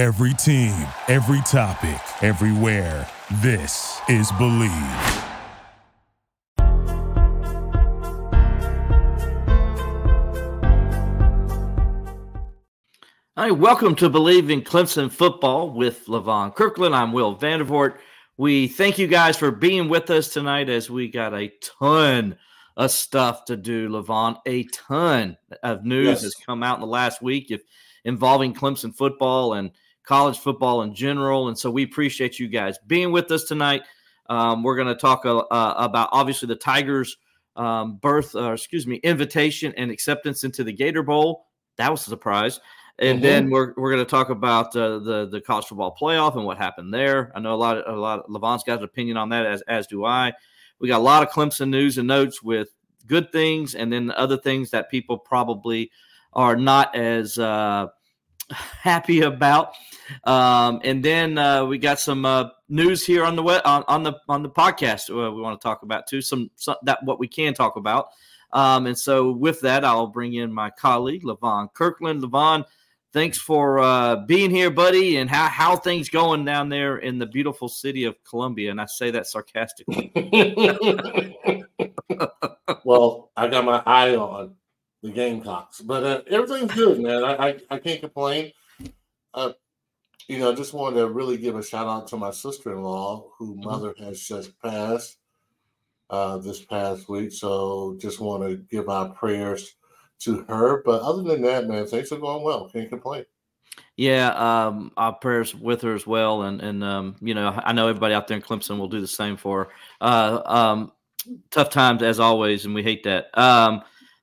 Every team, every topic, everywhere. This is Bleav. Hi, welcome to Bleav in Clemson Football with Levon Kirkland. I'm Will Vandervort. We thank you guys for being with us tonight as we got a ton of stuff to do, Levon. A ton of news Yes. has come out in the last week if, involving Clemson football and college football in general. And so we appreciate you guys being with us tonight. Um, we're going to talk uh, uh, about obviously the Tigers' um, birth, uh, excuse me, invitation and acceptance into the Gator Bowl. That was a surprise. And Mhm. then we're, we're going to talk about uh, the the college football playoff and what happened there. I know a lot of a lot. Of, Levon's got an opinion on that, as as do I. We got a lot of Clemson news and notes with good things, and then other things that people probably are not as uh, happy about. Um, and then uh, we got some uh, news here on the we- on, on the on the podcast uh, we want to talk about too. Some, some that what we can talk about. Um, and so with that, I'll bring in my colleague Levon Kirkland. Levon, thanks for uh, being here, buddy. And how how things going down there in the beautiful city of Columbia? And I say that sarcastically. well, I got my eye on the Gamecocks, but uh, everything's good, man. I, I, I can't complain. Uh, you know, I just wanted to really give a shout out to my sister in law, who mother has just passed uh, this past week. So just want to give our prayers to her. But other than that, man, things are going well. Can't complain. Yeah, um, our prayers with her as well, and and um, you know, I know everybody out there in Clemson will do the same for her. Uh, um, tough times as always, and we hate that.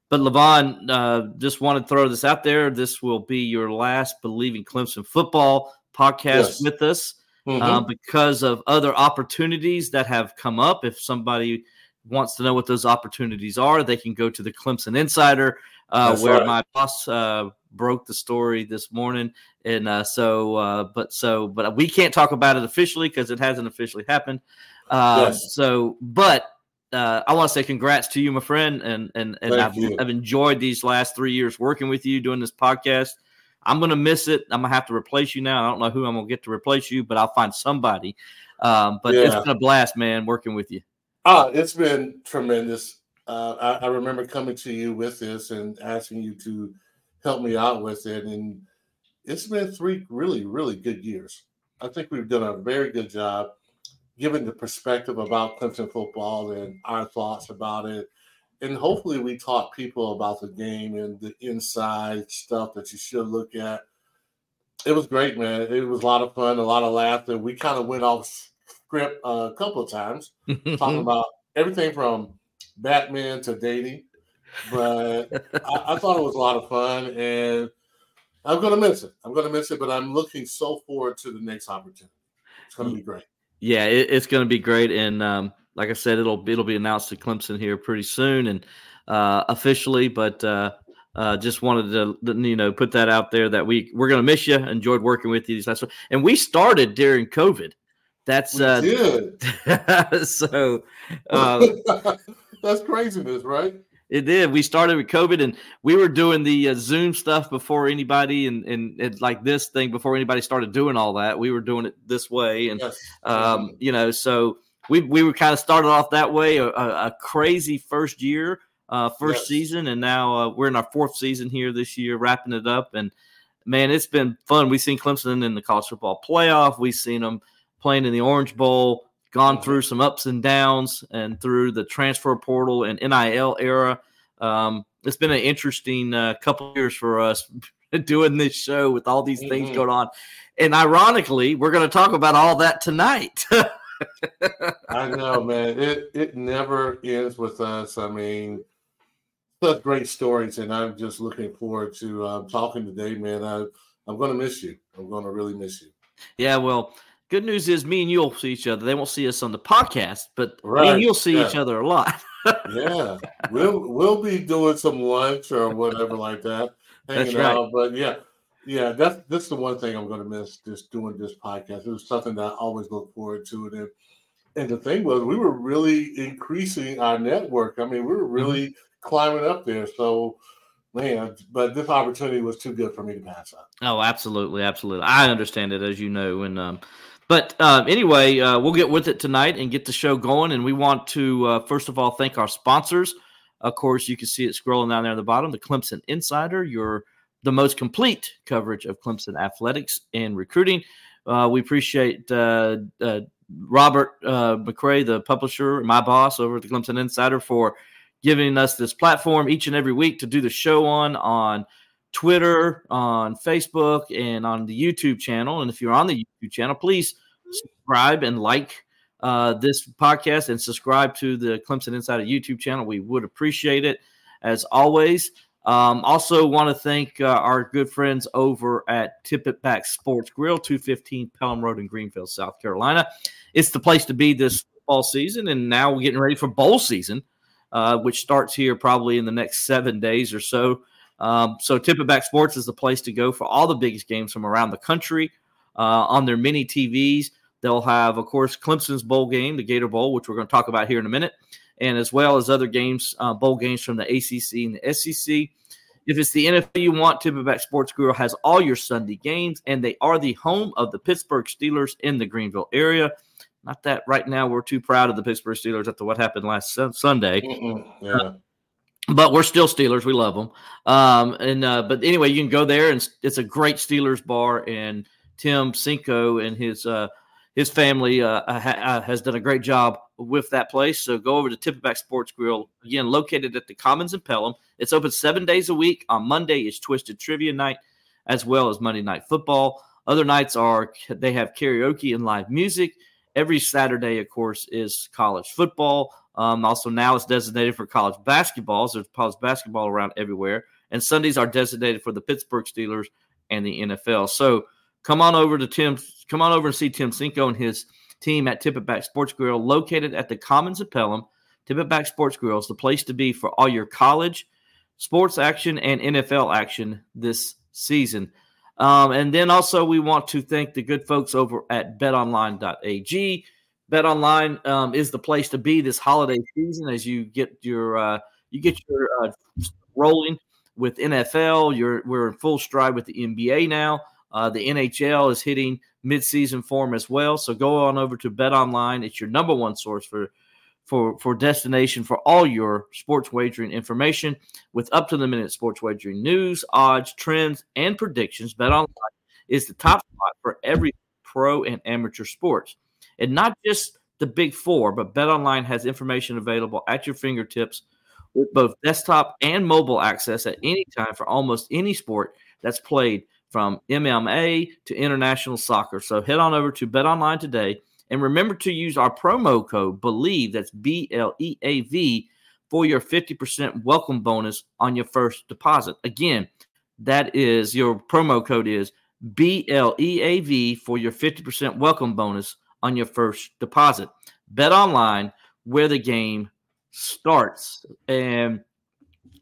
But Levon, uh, just want to throw this out there. This will be your last Bleav in Clemson football podcast Yes. with us Mhm. uh, because of other opportunities that have come up. If somebody wants to know what those opportunities are, they can go to the Clemson Insider, uh, where right. my boss uh, broke the story this morning. And uh, so, uh, but so, but we can't talk about it officially because it hasn't officially happened. Uh, Yes. So, but uh, I want to say congrats to you, my friend, and and and I've. I've enjoyed these last three years working with you doing this podcast. I'm gonna miss it. I'm gonna have to replace you now. I don't know who I'm gonna get to replace you, but I'll find somebody. Um, but it's been a blast, man, working with you. Ah, it's been tremendous. Uh, I, I remember coming to you with this and asking you to help me out with it, and it's been three really, really good years. I think we've done a very good job giving the perspective about Clemson football and our thoughts about it. And hopefully, we taught people about the game and the inside stuff that you should look at. It was great, man. It was a lot of fun, a lot of laughter. We kind of went off script a couple of times talking about everything from Batman to dating. But I, I thought it was a lot of fun, and I'm going to miss it. I'm going to miss it, but I'm looking so forward to the next opportunity. It's going to be great. Yeah, it, it's going to be great, and um, like I said, it'll it'll be announced to Clemson here pretty soon and uh, officially. But uh, uh, just wanted to you know put that out there that we we're going to miss you. Enjoyed working with you these last. And we started during COVID. That's We uh, did. so. Uh, That's craziness, right? It did. We started with COVID, and we were doing the uh, Zoom stuff before anybody, and, and and like this thing before anybody started doing all that. We were doing it this way, and Yes. um, you know, so we we were kind of started off that way. A, a, a crazy first year, uh, first Yes. season, and now uh, we're in our fourth season here this year, wrapping it up. And man, it's been fun. We've seen Clemson in the college football playoff. We've seen them playing in the Orange Bowl. Gone Mhm. through some ups and downs, and through the transfer portal and NIL era. Um, it's been an interesting uh, couple years for us doing this show with all these things Mhm. going on. And ironically, we're going to talk about all that tonight. I know, man. It it never ends with us. I mean, such great stories, and I'm just looking forward to um, talking today, man. I I'm going to miss you. I'm going to really miss you. yeah, well, good news is me and you'll see each other. They won't see us on the podcast, but me and you'll see each other a lot. Yeah, we'll we'll be doing some lunch or whatever like that, That's hanging right. out. But yeah, yeah, that's that's the one thing I'm going to miss just doing this podcast. It was something that I always look forward to, and and the thing was, we were really increasing our network. I mean, we were really climbing up there. So, man, but this opportunity was too good for me to pass up. Oh, absolutely, absolutely. I understand it as you know, and um, but uh, anyway, uh, we'll get with it tonight and get the show going. And we want to uh, first of all thank our sponsors. Of course, you can see it scrolling down there at the bottom. The Clemson Insider, your the most complete coverage of Clemson athletics and recruiting. Uh, we appreciate uh, uh, Robert MacRae, the publisher, my boss over at the Clemson Insider, for giving us this platform each and every week to do the show on on Twitter, on Facebook, and on the YouTube channel. And if you're on the YouTube channel, please subscribe and like uh, this podcast and subscribe to the Clemson Insider YouTube channel. We would appreciate it as always. Um, also, want to thank uh, our good friends over at Tip It Back Sports Grill, 215 Pelham Road in Greenville, South Carolina. It's the place to be this fall season, and now we're getting ready for bowl season uh, which starts here probably in the next seven days or so. Um, so Tip It Back Sports is the place to go for all the biggest games from around the country uh, on their mini TVs. They'll have, of course, Clemson's bowl game, the Gator Bowl, which we're going to talk about here in a minute, and as well as other games, uh, bowl games from the ACC and the SEC. If it's the NFL you want, Tip It Back Sports Grill has all your Sunday games, and they are the home of the Pittsburgh Steelers in the Greenville area. Not that right now we're too proud of the Pittsburgh Steelers after what happened last Sunday. Yeah. Uh, but we're still Steelers. We love them. Um, and uh, but anyway, you can go there, and it's a great Steelers bar. And Tim Cinco and his uh, his family uh, ha- uh, has done a great job with that place. So go over to Tip It Back Sports Grill again, located at the Commons in Pelham. It's open seven days a week. On Monday is Twisted Trivia Night, as well as Monday Night Football. Other nights are they have karaoke and live music every Saturday, of course, is college football. Um, also, now it's designated for college basketballs. There's college basketball around everywhere. And Sundays are designated for the Pittsburgh Steelers and the NFL. So come on over to Tim. Come on over and see Tim Cinco and his team at Tip Back Sports Grill, located at the Commons of Pelham. Tip Back Sports Grill is the place to be for all your college sports action and NFL action this season. Um, and then also, we want to thank the good folks over at betonline.ag. BetOnline um, is the place to be this holiday season as you get your uh, you get your uh, rolling with NFL. You're we're in full stride with the NBA now. Uh, the NHL is hitting midseason form as well. So go on over to Bet Online. It's your number one source for for for destination for all your sports wagering information with up to the minute sports wagering news, odds, trends, and predictions. Bet online is the top spot for every pro and amateur sports, and not just the big four, but BetOnline has information available at your fingertips with both desktop and mobile access at any time for almost any sport that's played from MMA to international soccer. So head on over to BetOnline today and remember to use our promo code BLEAV, that's B L E A V, for your 50% welcome bonus on your first deposit. Again, that is your promo code is B L E A V for your 50% welcome bonus on your first deposit. Bet online where the game starts. And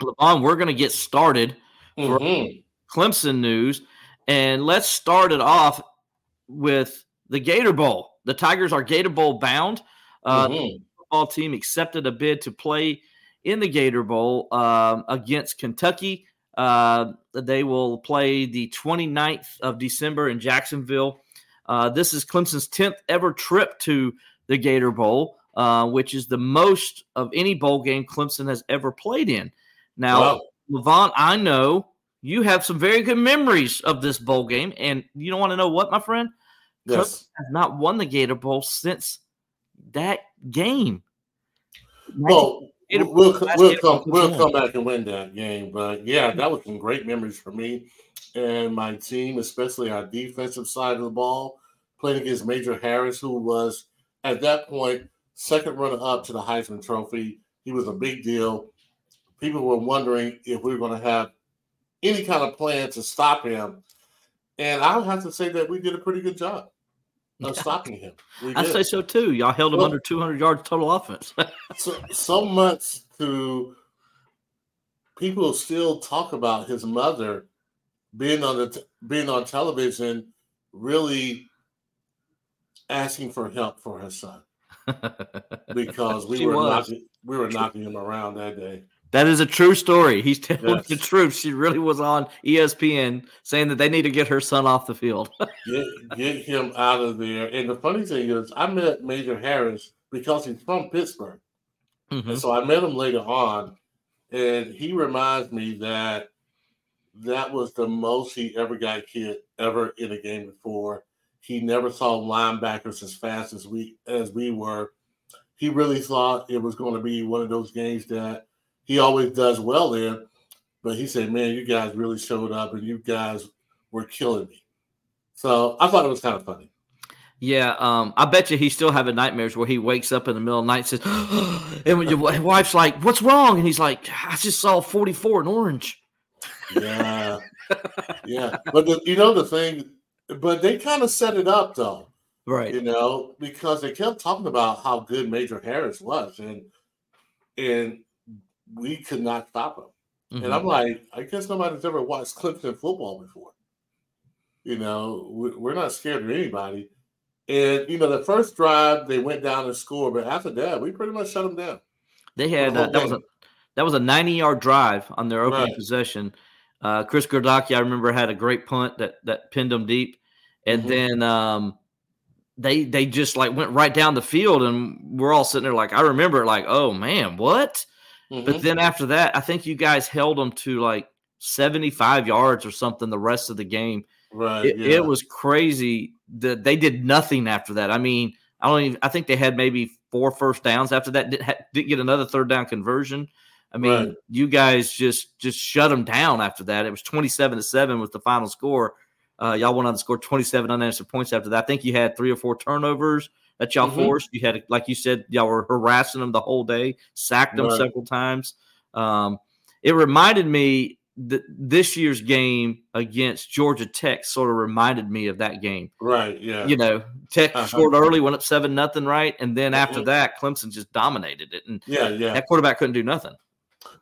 Levon, we're going to get started mm-hmm. Clemson news. And let's start it off with the Gator Bowl. The Tigers are Gator Bowl bound. Uh, mm-hmm. The football team accepted a bid to play in the Gator Bowl um, against Kentucky. Uh, they will play the 29th of December in Jacksonville. Uh, this is Clemson's 10th ever trip to the Gator Bowl, uh, which is the most of any bowl game Clemson has ever played in. Now, wow. Levon, I know you have some very good memories of this bowl game, and you don't want to know what, my friend? Yes. has not won the Gator Bowl since that game. Well, we'll, we'll, come, we'll come back and win that game. But yeah, that was some great memories for me and my team, especially our defensive side of the ball, playing against Major Harris, who was at that point second runner up to the Heisman Trophy. He was a big deal. People were wondering if we were going to have any kind of plan to stop him. And I would have to say that we did a pretty good job of stopping him. I say so too. Y'all held him well, under 200 yards total offense. so, so much to people still talk about his mother being on the being on television, really asking for help for her son because we she were was. knocking we were knocking him around that day. That is a true story. He's telling Yes. the truth. She really was on ESPN saying that they need to get her son off the field. get, get him out of there. And the funny thing is, I met Major Harris because he's from Pittsburgh. Mhm. And so I met him later on, and he reminds me that that was the most he ever got hit ever in a game before. He never saw linebackers as fast as we as we were. He really thought it was going to be one of those games that he always does well there. But he said, "Man, you guys really showed up, and you guys were killing me." So I thought it was kind of funny. Yeah, um, I bet you he's still having nightmares where he wakes up in the middle of the night and says, and when your wife's like, "What's wrong?" and he's like, "I just saw 44 in orange." Yeah, yeah. But the, you know the thing, but they kind of set it up though. Right. you know, because they kept talking about how good Major Harris was, and and we could not stop him. And Mhm. I'm like, I guess nobody's ever watched Clemson football before. You know, we- we're not scared of anybody. And you know, the first drive they went down and scored, but after that, we pretty much shut them down. They had uh, that was a that was a 90 yard drive on their opening Right. possession. Uh, Chris Gardocki, I remember, had a great punt that that pinned them deep, and Mhm. then um, they they just like went right down the field, and we're all sitting there like, I remember like, oh man, what? But Mhm. then after that, I think you guys held them to like 75 yards or something the rest of the game. right, It, yeah. it was crazy that they did nothing after that. I mean, I don't even. I think they had maybe four first downs after that. Didn't, didn't get another third down conversion. I mean, Right. you guys just just shut them down after that. It was twenty seven to seven was the final score. Uh, y'all went on to score twenty seven unanswered points after that. I think you had three or four turnovers that y'all Mhm. forced. You had, like you said, y'all were harassing them the whole day, sacked them Right. several times. Um, it reminded me that this year's game against Georgia Tech sort of reminded me of that game right, yeah. you know, Tech Uh-huh. scored early, went up seven nothing, right? And then after Mhm. that, Clemson just dominated it, and yeah, yeah. that quarterback couldn't do nothing.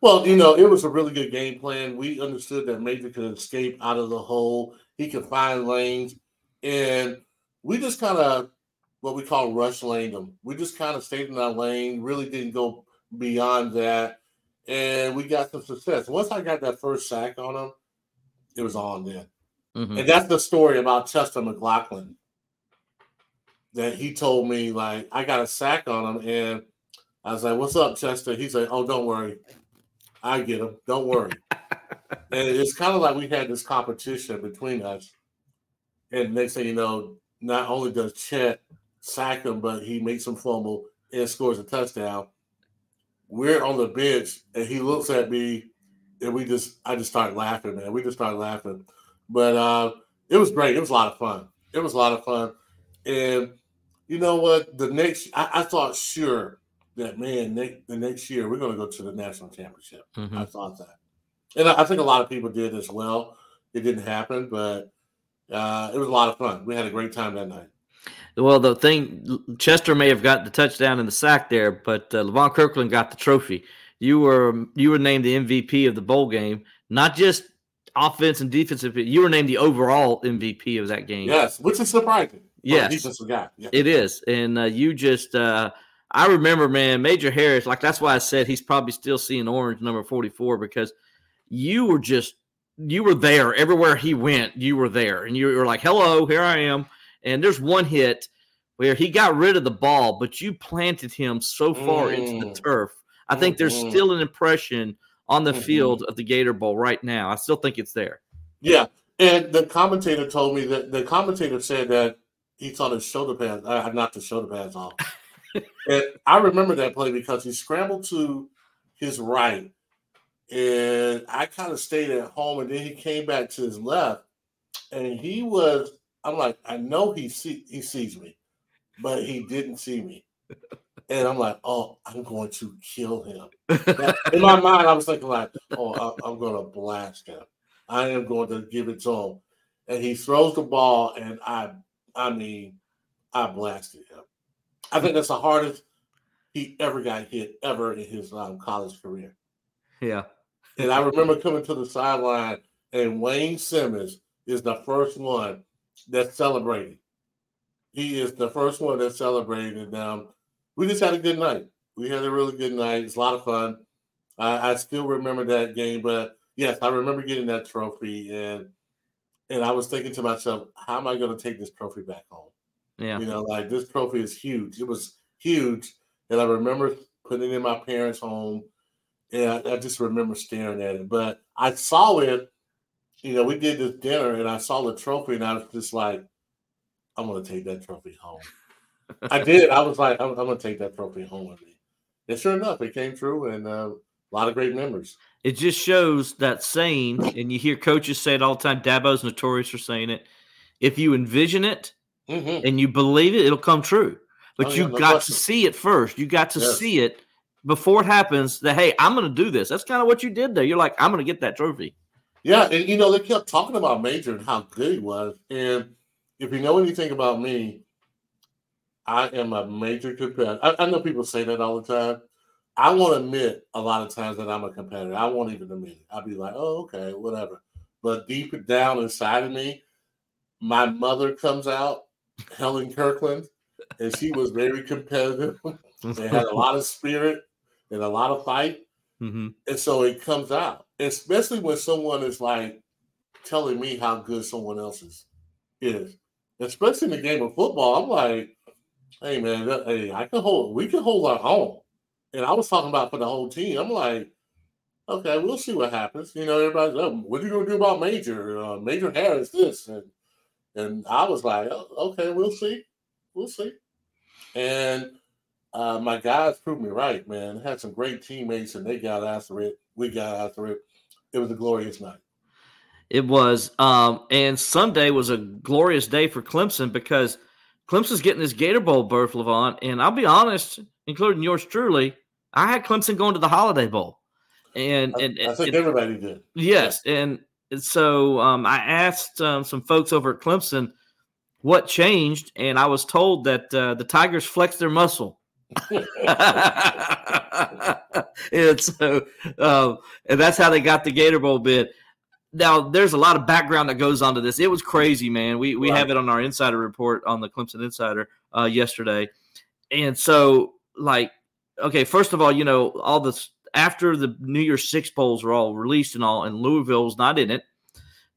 Well, you know, it was a really good game plan. We understood that Major could escape out of the hole. He could find lanes, and we just kind of what we call rush lane them. We just kind of stayed in our lane. Really didn't go beyond that, and we got some success. Once I got that first sack on him, it was on then. Mhm. And that's the story about Chester McGlockton. That he told me, like, I got a sack on him, and I was like, What's up, Chester? He's like, Oh, don't worry. I get him. Don't worry. and it's kind of like we had this competition between us. And next thing you know, not only does Chet sack him, but he makes him fumble and scores a touchdown. We're on the bench, and he looks at me, and we just, I just start laughing, man. We just start laughing. But uh, it was great. It was a lot of fun. It was a lot of fun. And you know what? The next, I, I thought sure that man, ne- the next year we're going to go to the national championship. Mhm. I thought that, and I, I think a lot of people did as well. It didn't happen, but uh, it was a lot of fun. We had a great time that night. Well, the thing, Chester may have got the touchdown and the sack there, but uh, Levon Kirkland got the trophy. You were you were named the MVP of the bowl game, not just offense and defensive. You were named the overall MVP of that game. Yes, which is surprising. Yes. defensive guy. Yeah. It is, and uh, you just. Uh, I remember, man, Major Harris. Like that's why I said he's probably still seeing orange number forty-four because you were just you were there everywhere he went. You were there, and you were like, "Hello, here I am." And there's one hit where he got rid of the ball, but you planted him so far into the Mm. turf. I think there's Mhm. still an impression on the Mhm. field of the Gator Bowl right now. I still think it's there. Yeah, and the commentator told me that the commentator said that he thought his shoulder pads, I uh, not the shoulder pads off. and I remember that play because he scrambled to his right, and I kind of stayed at home, and then he came back to his left, and he was. I'm like, I know he see he sees me, but he didn't see me, and I'm like, oh, I'm going to kill him. In my mind, I was thinking like, oh, I- I'm going to blast him. I am going to give it to him. And he throws the ball, and I, I mean, I blasted him. I think that's the hardest he ever got hit ever in his um, college career. yeah. And I remember coming to the sideline, and Wayne Simmons is the first one that's celebrating. He is the first one that's celebrating. And um, we just had a good night. We had a really good night. It's a lot of fun. I, I still remember that game, but yes, I remember getting that trophy, and and I was thinking to myself, how am I going to take this trophy back home? Yeah, you know, like this trophy is huge. It was huge, and I remember putting it in my parents' home, and I, I just remember staring at it. But I saw it. You know, we did this dinner, and I saw the trophy, and I was just like, I'm going to take that trophy home. I did. I was like, I'm, I'm going to take that trophy home with me. And sure enough, it came true, and uh, a lot of great memories. It just shows that saying, and you hear coaches say it all the time. Dabo's notorious for saying it. If you envision it mm-hmm. and you believe it, it'll come true. But oh, you yeah, no got question. to see it first. You got to yes. see it before it happens. That hey, I'm going to do this. That's kind of what you did there. You're like, I'm going to get that trophy. Yeah, and you know they kept talking about Major and how good he was. And if you know anything about me, I am a major competitor. I, I know people say that all the time. I won't admit a lot of times that I'm a competitor. I won't even admit it. I'll be like, oh, okay, whatever. But deep down inside of me, my mother comes out, Helen Kirkland, and she was very competitive and had a lot of spirit and a lot of fight. Mm-hmm. And so it comes out, especially when someone is like telling me how good someone else is. is. Especially in the game of football, I'm like, hey man, hey, I can hold, we can hold our own. And I was talking about for the whole team. I'm like, okay, we'll see what happens. You know, everybody's, like, what are you to do about Major? Uh, Major Harris, this. And, and I was like, oh, okay, we'll see. We'll see. And uh, my guys proved me right, man. Had some great teammates and they got after it. We got after it. It was a glorious night. It was. Um, and Sunday was a glorious day for Clemson because Clemson's getting this Gator Bowl berth, Levon. And I'll be honest, including yours truly, I had Clemson going to the Holiday Bowl, and and I, think everybody did. Yes, and, and so um, I asked um, some folks over at Clemson what changed, and I was told that uh, the Tigers flexed their muscle. And so, um, and that's how they got the Gator Bowl bid. Now, there's a lot of background that goes onto this. It was crazy, man. We we right. have it on our insider report on the Clemson Insider uh, yesterday, and so like okay, first of all, you know, all this after the New Year's Six bowls were all released and all, and Louisville was not in it.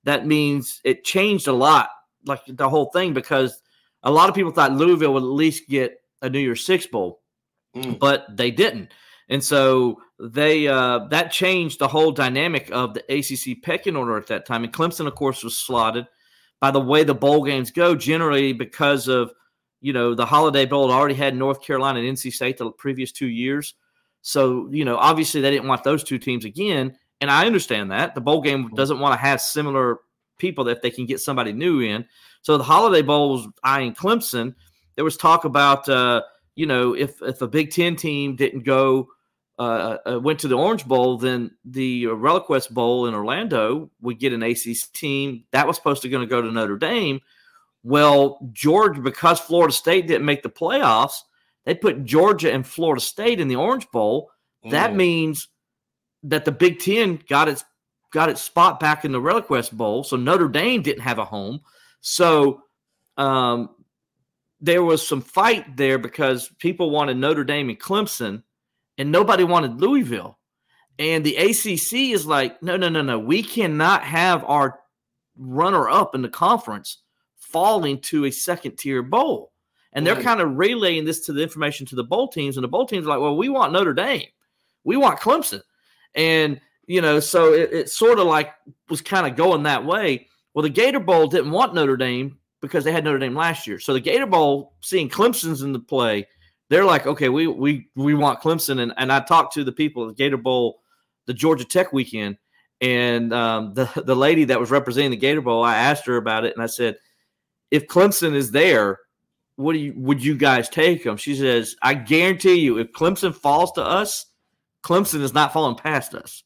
That means it changed a lot, like the whole thing, because a lot of people thought Louisville would at least get a New Year's Six bowl, mm. but they didn't, and so they uh, that changed the whole dynamic of the ACC pecking order at that time. And Clemson, of course, was slotted by the way the bowl games go, generally because of you know, the Holiday Bowl already had North Carolina and NC State the previous two years. So, you know, obviously they didn't want those two teams again. And I understand that. The bowl game mm-hmm. doesn't want to have similar people that they can get somebody new in. So the Holiday Bowl was eyeing Clemson. There was talk about, uh, you know, if, if a Big Ten team didn't go, uh, uh, went to the Orange Bowl, then the ReliaQuest Bowl in Orlando would get an ACC team. That was supposed to going to go to Notre Dame. Well, Georgia, because Florida State didn't make the playoffs, they put Georgia and Florida State in the Orange Bowl. Mm. That means that the Big Ten got its got its spot back in the ReliaQuest Bowl. So Notre Dame didn't have a home. So um, there was some fight there because people wanted Notre Dame and Clemson, and nobody wanted Louisville. And the ACC is like, no, no, no, no. We cannot have our runner up in the conference falling to a second tier bowl. And they're kind of relaying this to the information to the bowl teams, and the bowl teams are like, well, we want Notre Dame, we want Clemson, and you know, so it, it sort of like was kind of going that way. Well, the Gator Bowl didn't want Notre Dame because they had Notre Dame last year. So the Gator Bowl, seeing Clemson's in the play, they're like, okay, we we we want Clemson. And and I talked to the people at the Gator Bowl, the Georgia Tech weekend, and um, the the lady that was representing the Gator Bowl, I asked her about it, and I said, if Clemson is there, what do you would you guys take them? She says, I guarantee you, if Clemson falls to us, Clemson is not falling past us.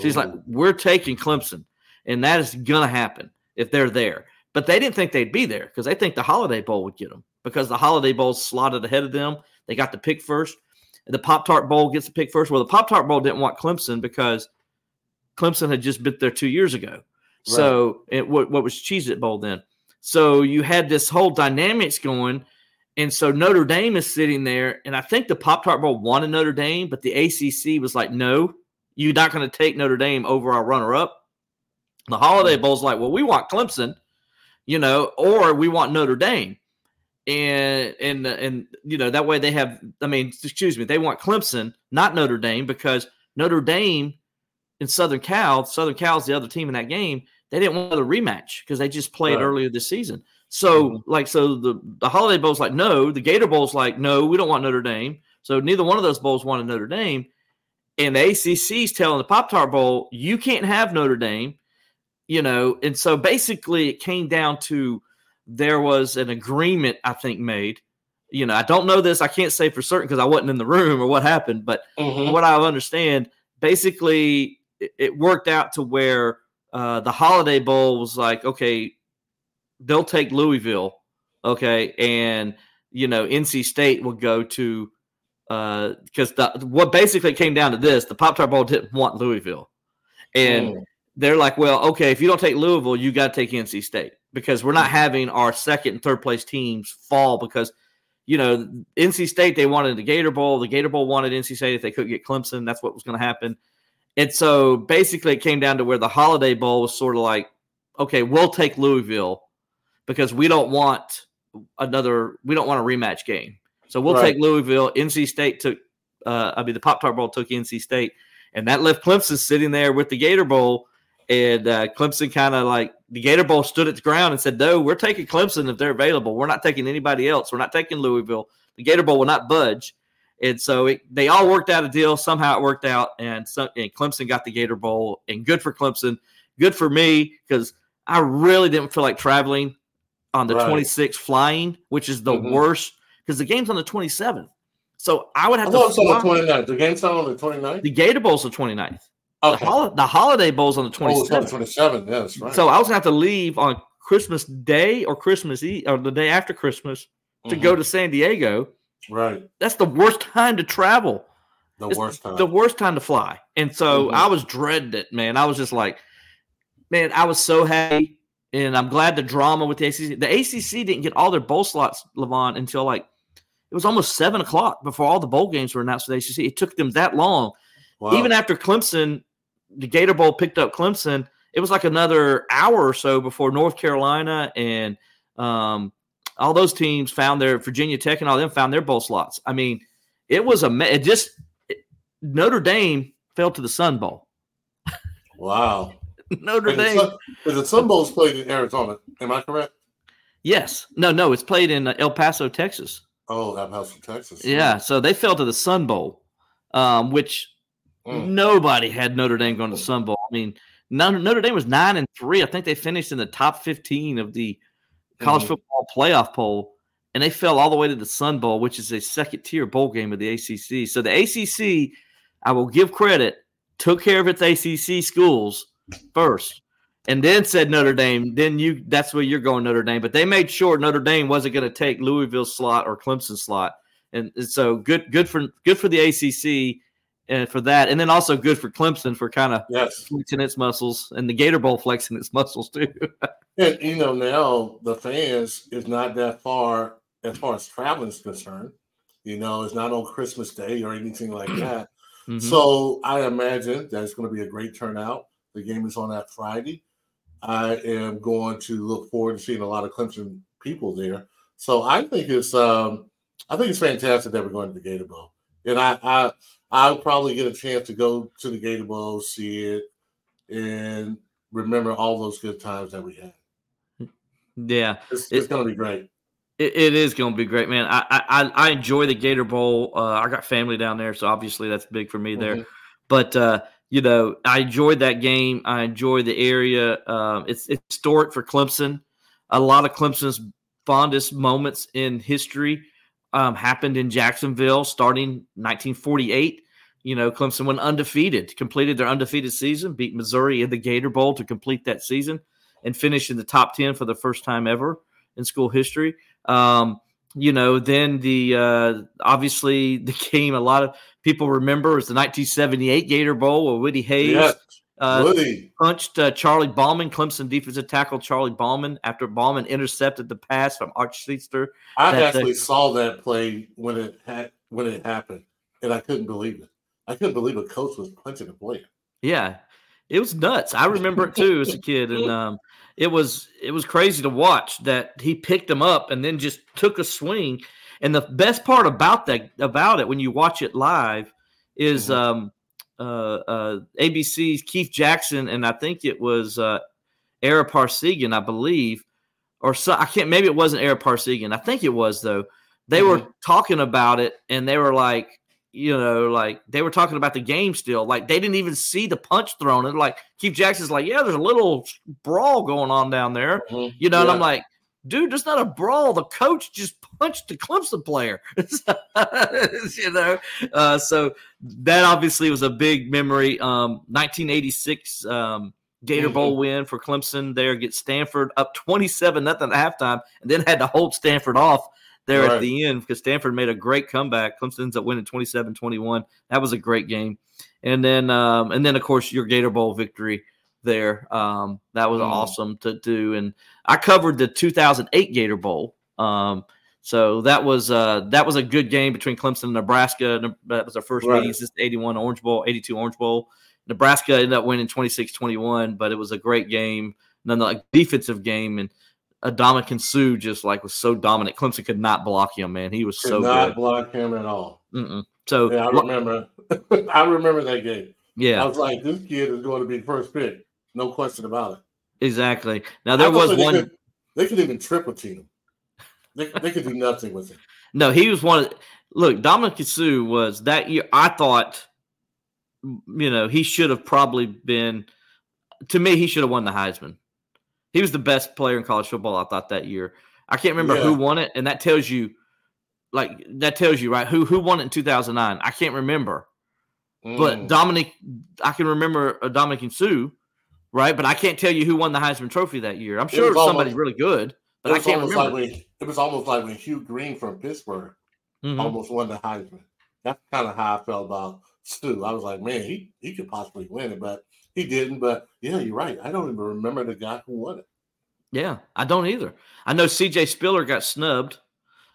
She's Ooh. like, we're taking Clemson, and that is gonna happen if they're there. But they didn't think they'd be there because they think the Holiday Bowl would get them because the Holiday Bowl slotted ahead of them. They got the pick first. The Pop Tart Bowl gets the pick first. Well, the Pop Tart Bowl didn't want Clemson because Clemson had just been there two years ago. Right. So it, what, what was Cheez It Bowl then? So you had this whole dynamics going. And so Notre Dame is sitting there, and I think the Pop Tart Bowl wanted Notre Dame, but the ACC was like, no, You're not going to take Notre Dame over our runner up. The Holiday Bowl's like, well, we want Clemson, you know, or we want Notre Dame. And and and you know that way they have. I mean, excuse me, they want Clemson, not Notre Dame, because Notre Dame in Southern Cal, Southern Cal's the other team in that game. They didn't want a rematch because they just played Right. earlier this season. So, Mhm. like, so the the Holiday Bowl's like, no. The Gator Bowl's like, no. We don't want Notre Dame. So neither one of those bowls wanted Notre Dame. And the ACC's telling the Pop Tart Bowl, you can't have Notre Dame. You know, and so basically it came down to there was an agreement, I think, made. You know, I don't know this. I can't say for certain because I wasn't in the room or what happened, but Mhm. what I understand, basically it, it worked out to where uh, the Holiday Bowl was like, okay, they'll take Louisville, okay, and you know NC State will go to because the what basically came down to this: the Pop Tart Bowl didn't want Louisville, and Mm. They're like, well, okay, if you don't take Louisville, you got to take NC State because we're not having our second and third place teams fall because you know NC State they wanted the Gator Bowl, the Gator Bowl wanted NC State if they couldn't get Clemson, that's what was going to happen. And so basically, it came down to where the Holiday Bowl was sort of like, okay, we'll take Louisville because we don't want another, we don't want a rematch game. So we'll Right. take Louisville. NC State took, uh, I mean, the Pop Tart Bowl took NC State, and that left Clemson sitting there with the Gator Bowl. And uh, Clemson kind of like the Gator Bowl stood its ground and said, "No, we're taking Clemson if they're available. We're not taking anybody else. We're not taking Louisville. The Gator Bowl will not budge." And so it, they all worked out a deal. Somehow it worked out, and, some, and Clemson got the Gator Bowl. And good for Clemson. Good for me because I really didn't feel like traveling on the Right. 26th flying, which is the Mhm. worst because the game's on the 27th. So I would have thought to it's on the fly. 29th. The game's not on the 29th? The Gator Bowl's the 29th. Okay. The, hol- the Holiday Bowl's on the oh, it's on 27th. the 27th. Yeah, that's right. So I was gonna have to leave on Christmas Day or Christmas Eve or the day after Christmas to Mhm. go to San Diego. Right. That's the worst time to travel. The It's worst time. The worst time to fly. And so Mhm. I was dreading it, man. I was just like, man, I was so happy. And I'm glad the drama with the ACC. The ACC didn't get all their bowl slots, Levon, until like it was almost seven o'clock before all the bowl games were announced for the ACC. It took them that long. Wow. Even after Clemson, the Gator Bowl picked up Clemson, it was like another hour or so before North Carolina and um, all those teams found their Virginia Tech and all them found their bowl slots. I mean, it was a it just it, Notre Dame fell to the Sun Bowl. wow. Notre Dame, Sun, and the Sun Bowl's played in Arizona. Am I correct? yes, no, no, it's played in uh, El Paso, Texas. Oh, I'm House Texas. Yeah, so they fell to the Sun Bowl, um, which Mm. nobody had Notre Dame going to Sun Bowl. I mean, Notre, Dame was nine and three. I think they finished in the top fifteen of the college Mhm. football playoff poll, and they fell all the way to the Sun Bowl, which is a second tier bowl game of the ACC. So the ACC, I will give credit, took care of its ACC schools first. And then said Notre Dame. Then you that's where you're going Notre Dame. But they made sure Notre Dame wasn't going to take Louisville slot or Clemson slot, and, and so good good for good for the ACC and for that, and then also good for Clemson for kind of Yes. flexing its muscles, and the Gator Bowl flexing its muscles too. And you know, now the fans is not that far as far as traveling is concerned. You know, it's not on Christmas Day or anything like that. Mhm. So I imagine that it's going to be a great turnout. The game is on that Friday. I am going to look forward to seeing a lot of Clemson people there. So I think it's um, I think it's fantastic that we're going to the Gator Bowl, and I I I'll probably get a chance to go to the Gator Bowl, see it, and remember all those good times that we had. yeah, It's, It- it's going to be great. It, it is going to be great, man. I, I I- enjoy the Gator Bowl. Uh, I got family down there, so obviously that's big for me there. Mhm. But uh, you know, I enjoyed that game. I enjoy the area. Um, it's, it's historic for Clemson. A lot of Clemson's fondest moments in history um, happened in Jacksonville, starting 1948. You know, Clemson went undefeated, completed their undefeated season, beat Missouri in the Gator Bowl to complete that season, and finished in the top 10 for the first time ever in school history. Um, you know, then the uh, obviously the game a lot of people remember is the 1978 Gator Bowl where Woody Hayes Yes, uh, punched uh, Charlie Bauman, Clemson defensive tackle Charlie Bauman, after Bauman intercepted the pass from Art Schlichter. I that- actually saw that play when it had when it happened, and I couldn't believe it. I couldn't believe a coach was punching a player. Yeah, it was nuts. I remember it too as a kid, and um, it was it was crazy to watch that he picked him up and then just took a swing. And the best part about that about it when you watch it live is mm-hmm. um, uh, uh, ABC's Keith Jackson and I think it was uh, Ara Parseghian, I believe, or so, I can't. Maybe it wasn't Ara Parseghian. I think it was though. They mm-hmm. were talking about it and they were like, you know, like they were talking about the game still. Like they didn't even see the punch thrown. And like Keith Jackson's like, yeah, there's a little brawl going on down there. Mm-hmm. You know, yeah. and I'm like, dude, there's not a brawl. The coach just punched the Clemson player. you know, uh, so that obviously was a big memory. Um, 1986 um, Gator mm-hmm. Bowl win for Clemson. There, get Stanford up 27 nothing at halftime, and then had to hold Stanford off there right. at the end because Stanford made a great comeback. Clemson ends up winning 27-21. That was a great game. And then um, and then of course your Gator Bowl victory there. Um, that was mm. awesome to do. And I covered the 2008 Gator Bowl. Um, so that was uh, that was a good game between Clemson and Nebraska. That was our first right. meeting since 81 Orange Bowl, 82 Orange Bowl. Nebraska ended up winning 26-21, but it was a great game. Nonetheless, defensive game and Ndamukong Suh just like was so dominant. Clemson could not block him, man. He was could so not good. block him at all. Mm-mm. So yeah, I remember. I remember that game. Yeah, I was like, this kid is going to be the first pick, no question about it. Exactly. Now there was one. Could, they could even triple team him. They, they could do nothing with him. No, he was one. Of, look, Ndamukong Suh was that year. I thought, you know, he should have probably been. To me, he should have won the Heisman. He was the best player in college football, I thought, that year. I can't remember yeah. who won it, and that tells you, like, that tells you, right? Who who won it in 2009? I can't remember. Mm. But Dominic, I can remember uh, Ndamukong Suh, right? But I can't tell you who won the Heisman Trophy that year. I'm sure it was somebody really good, but I can't remember. Like when, it was almost like when Hugh Green from Pittsburgh mm-hmm. almost won the Heisman. That's kind of how I felt about Suh. I was like, man, he, he could possibly win it, but he didn't, but yeah, you're right. I don't even remember the guy who won it. Yeah, I don't either. I know CJ Spiller got snubbed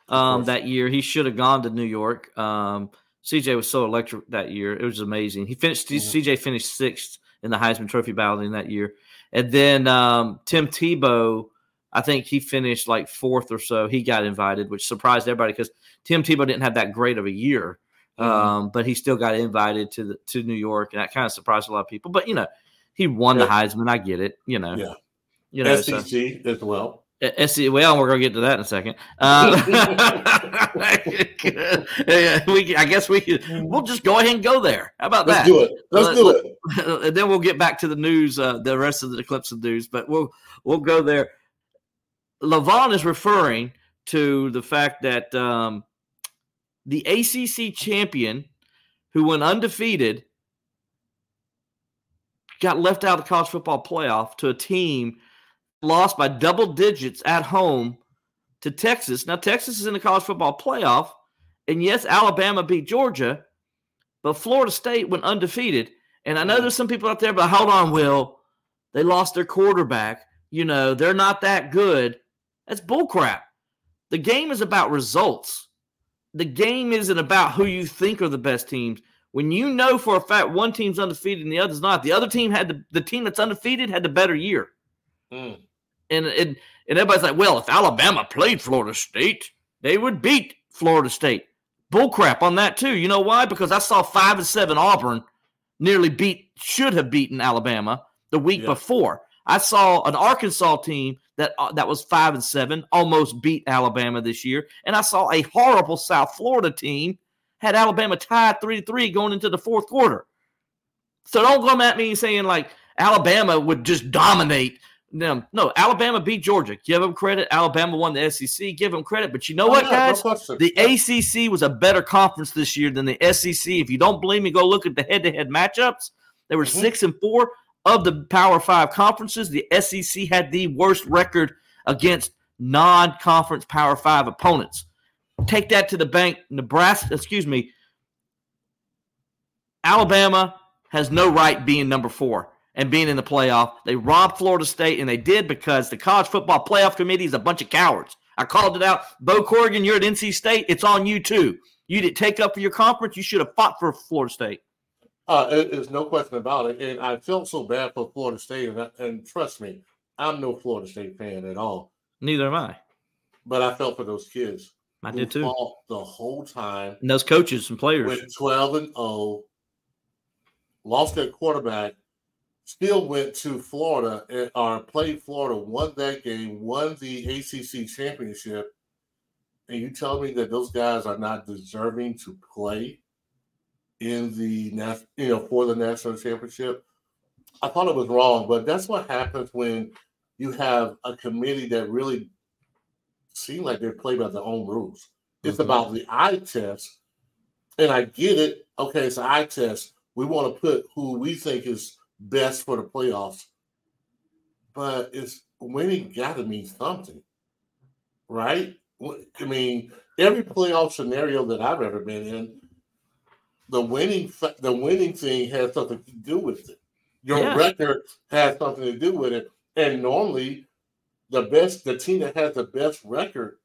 um, that year. He should have gone to New York. Um, CJ was so electric that year. It was amazing. He finished. Mm-hmm. CJ finished sixth in the Heisman Trophy balloting that year, and then um, Tim Tebow. I think he finished like fourth or so. He got invited, which surprised everybody because Tim Tebow didn't have that great of a year. Mm-hmm. Um, but he still got invited to the to New York, and that kind of surprised a lot of people. But you know, he won yeah. the Heisman. I get it. You know, yeah. You know, SEC so. as well. SEC, well, we're gonna get to that in a second. Uh, we, I guess we could. We'll just go ahead and go there. How about Let's that? Do it. Let's uh, do it. And then we'll get back to the news, uh, the rest of the clips of news. But we'll we'll go there. Levon is referring to the fact that um, the ACC champion who went undefeated got left out of the college football playoff to a team lost by double digits at home to Texas. Now, Texas is in the college football playoff. And yes, Alabama beat Georgia, but Florida State went undefeated. And I know there's some people out there, but hold on, Will. They lost their quarterback. You know, they're not that good. That's bullcrap. The game is about results the game isn't about who you think are the best teams. When you know for a fact one team's undefeated and the other's not, the other team had the, the team that's undefeated had the better year. Mm. And, and and everybody's like, well, if Alabama played Florida State, they would beat Florida State. Bullcrap on that too. You know why? Because I saw five and seven Auburn nearly beat should have beaten Alabama the week yeah. before. I saw an Arkansas team that uh, that was five and seven, almost beat Alabama this year, and I saw a horrible South Florida team had Alabama tied three to three going into the fourth quarter. So don't come at me saying like Alabama would just dominate them. No, Alabama beat Georgia. Give them credit. Alabama won the SEC. Give them credit. But you know oh, what, yeah, guys? The ACC was a better conference this year than the SEC. If you don't believe me, go look at the head-to-head matchups. They were mm-hmm. six and four of the Power Five conferences, the SEC had the worst record against non conference Power Five opponents. Take that to the bank. Nebraska, excuse me, Alabama has no right being number four and being in the playoff. They robbed Florida State, and they did because the College Football Playoff Committee is a bunch of cowards. I called it out. Boo Corrigan, you're at NC State. It's on you too. You didn't take up for your conference. You should have fought for Florida State. Uh, it- there's no question about it. And I felt so bad for Florida State. And, I, and trust me, I'm no Florida State fan at all. Neither am I. But I felt for those kids. I did too. The whole time And those coaches and players. went 12 and 0, lost their quarterback, still went to Florida and or played Florida, won that game, won the ACC championship. And you tell me that those guys are not deserving to play in the you know for the national championship? I thought it was wrong, but that's what happens when you have a committee that really seem like they play by their own rules. It's Mhm. about the eye test, and I get it. Okay, it's an eye test. We want to put who we think is best for the playoffs, but it's winning got to mean something, right? I mean, every playoff scenario that I've ever been in, the winning the winning thing has something to do with it. Your Yeah. record has something to do with it, and normally, the best the team that has the best record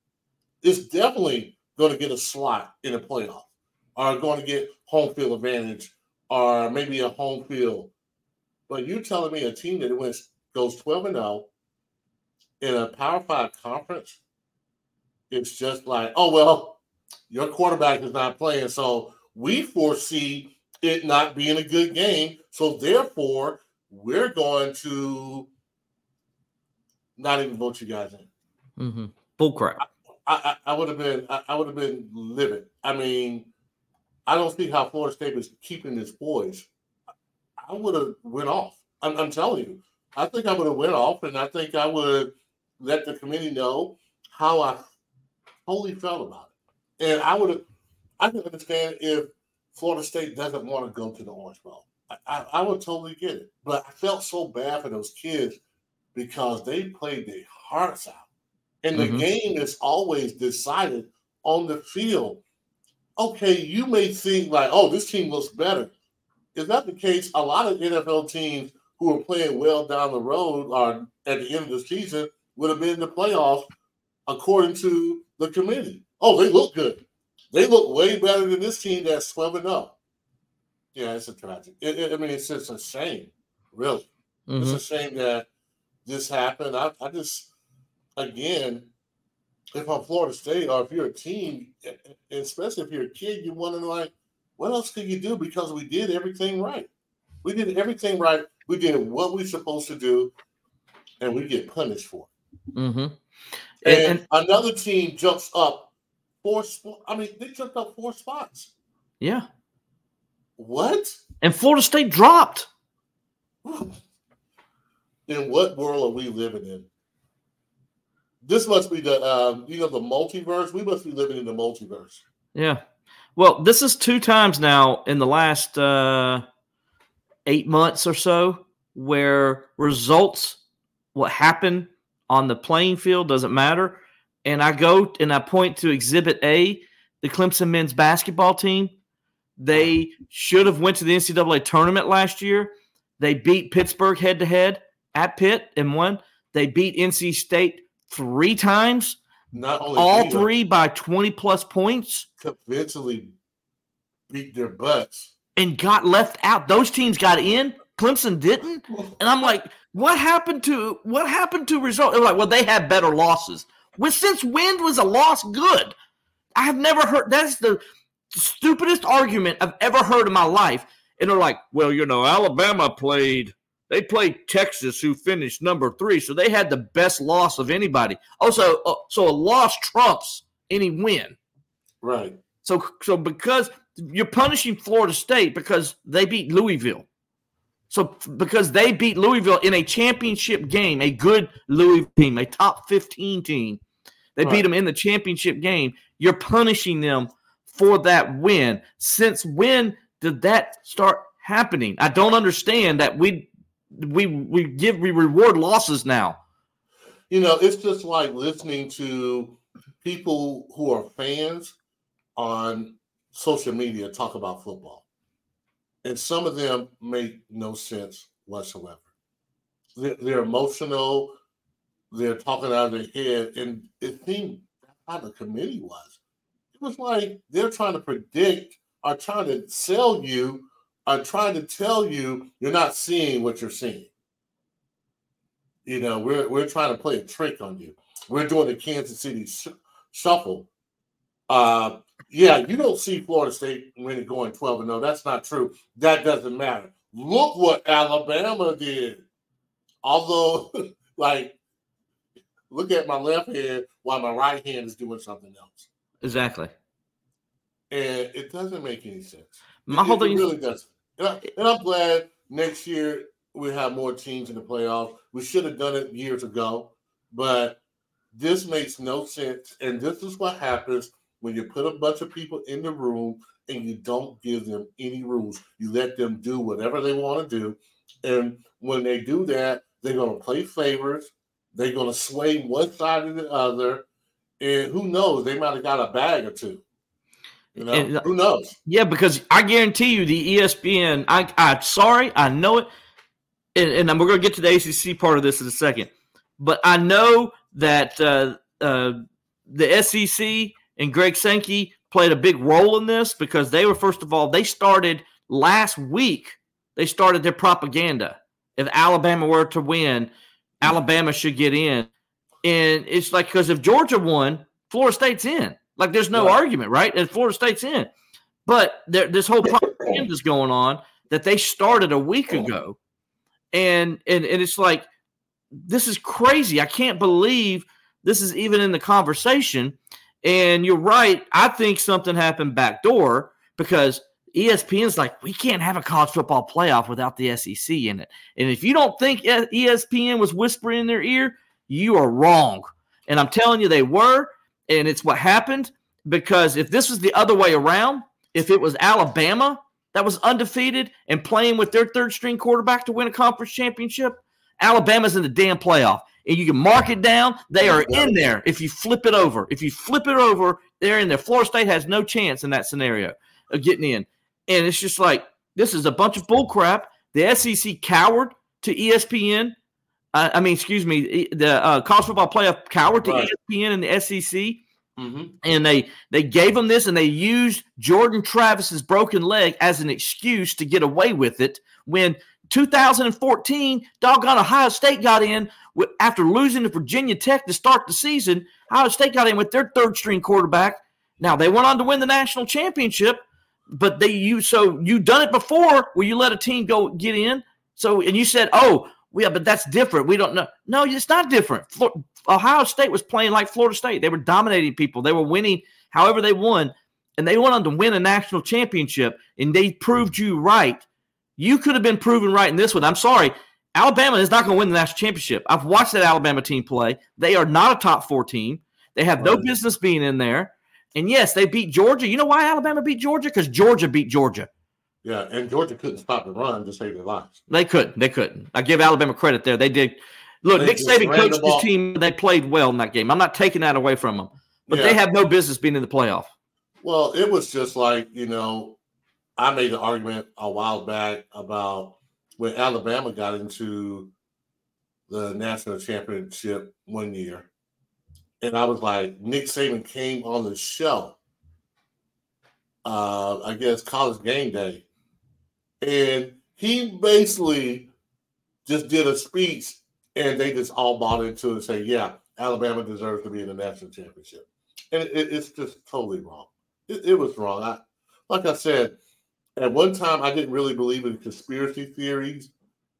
is definitely going to get a slot in the playoff, or going to get home field advantage, or maybe a home field. But you telling me a team that wins goes twelve and zero in a Power Five conference, it's just like, oh well, your quarterback is not playing, so we foresee it not being a good game. So therefore, we're going to not even vote you guys in. Mm-hmm. Bull crap. I, I, I would have been I, I would have been livid. I mean, I don't see how Florida State was keeping this boys. I would have went off. I'm, I'm telling you. I think I would have went off, and I think I would let the committee know how I totally felt about it. And I would have. I can understand if Florida State doesn't want to go to the Orange Bowl. I, I, I would totally get it. But I felt so bad for those kids because they played their hearts out. And the Mhm. game is always decided on the field. Okay, you may think like, oh, this team looks better. Is that the case? A lot of NFL teams who are playing well down the road or at the end of the season would have been in the playoffs according to the committee. Oh, they look good. They look way better than this team that's 12 and up. Yeah, it's a tragic. It, it- I mean, it's just a shame, really. It's Mhm. a shame that this happened. I, I just, again, if I'm Florida State or if you're a team, especially if you're a kid, you want to know like, what else could you do? Because we did everything right. We did everything right. We did what we're supposed to do, and we get punished for it. Mhm. And, And- another team jumps up four. Sp- I mean, they jumped up four spots. Yeah. What? And Florida State dropped. in what world are we living in? This must be the um, you know the multiverse. We must be living in the multiverse. Yeah. Well, this is two times now in the last uh, eight months or so where results, what happened on the playing field doesn't matter. And I go and I point to Exhibit A, the Clemson men's basketball team. They should have went to the NCAA tournament last year. They beat Pittsburgh head to head at Pitt and won. They beat NC State three times, Not only all beat them, three by 20 plus points. convincingly beat their butts. and got left out. Those teams got in. Clemson didn't. And I'm like, what happened to what happened to result? They're like, well, they had better losses. Well, since when was a loss good? I have never heard that's the stupidest argument I've ever heard in my life. And they're like, well, you know, Alabama played, they played Texas, who finished number three, so they had the best loss of anybody. Also, uh, so a loss trumps any win. Right. So so because you're punishing Florida State because they beat Louisville. So because they beat Louisville in a championship game, a good Louisville team, a top 15 team, they beat them in the championship game. You're punishing them for that win. Since when did that start happening? I don't understand that we we we give we reward losses now. You know, it's just like listening to people who are fans on social media talk about football. And some of them make no sense whatsoever. They're, emotional, they're talking out of their head, and it seemed how the committee was. It was like they're trying to predict or trying to sell you are trying to tell you you're not seeing what you're seeing. You know, we're we're trying to play a trick on you. We're doing the Kansas City sh- shuffle. Uh, yeah, you don't see Florida State winning going 12 and 0. That's not true. That doesn't matter. Look what Alabama did. Although, like, look at my left hand while my right hand is doing something else. Exactly. And it doesn't make any sense. My it, whole thing really doesn't. And, I, and I'm glad next year we have more teams in the playoffs. We should have done it years ago, but this makes no sense. And this is what happens when you put a bunch of people in the room and you don't give them any rules. You let them do whatever they want to do. And when they do that, they're going to play favors. They're going to sway one side or the other. And who knows? They might have got a bag or two. You know, and, who knows? Yeah, because I guarantee you, the ESPN. I, I'm sorry, I know it, and, and we're going to get to the ACC part of this in a second. But I know that uh, uh, the SEC and Greg Sankey played a big role in this because they were first of all they started last week. They started their propaganda. If Alabama were to win, Alabama should get in, and it's like because if Georgia won, Florida State's in. Like there's no right. argument, right? And Florida State's in. But there, this whole propaganda is going on that they started a week ago, and and and it's like this is crazy. I can't believe this is even in the conversation. And you're right. I think something happened back door because ESPN's like, we can't have a college football playoff without the SEC in it. And if you don't think ESPN was whispering in their ear, you are wrong. And I'm telling you, they were. And it's what happened because if this was the other way around, if it was Alabama that was undefeated and playing with their third string quarterback to win a conference championship, Alabama's in the damn playoff and you can mark it down. They are in there if you flip it over. If you flip it over, they're in there. Florida State has no chance in that scenario of getting in. And it's just like, this is a bunch of bull crap. The SEC cowered to ESPN. Uh, I mean, excuse me, the uh, college football playoff cowered to right. ESPN and the SEC. Mm-hmm. And they they gave them this, and they used Jordan Travis's broken leg as an excuse to get away with it. When 2014, doggone Ohio State got in after losing to Virginia Tech to start the season. Ohio State got in with their third string quarterback. Now they went on to win the national championship, but they you so you done it before where you let a team go get in. So and you said, oh yeah, but that's different. We don't know. No, it's not different. Ohio State was playing like Florida State. They were dominating people. They were winning however they won, and they went on to win a national championship. And they proved you right you could have been proven right in this one. I'm sorry. Alabama is not going to win the national championship. I've watched that Alabama team play. They are not a top four team. They have no business being in there. And yes, they beat Georgia. You know why Alabama beat Georgia? Because Georgia beat Georgia. Yeah, and Georgia couldn't stop the run to save their lives. They couldn't. They couldn't. I give Alabama credit there. They did. Look, they Nick Saban coached his team. They played well in that game. I'm not taking that away from them, but yeah. they have no business being in the playoff. Well, it was just like you know I made an argument a while back about when Alabama got into the national championship one year. And I was like, Nick Saban came on the show, uh, I guess college game day. And he basically just did a speech and they just all bought into it and say, yeah, Alabama deserves to be in the national championship. And it, it's just totally wrong. It, it was wrong. I, like I said, at one time I didn't really believe in conspiracy theories,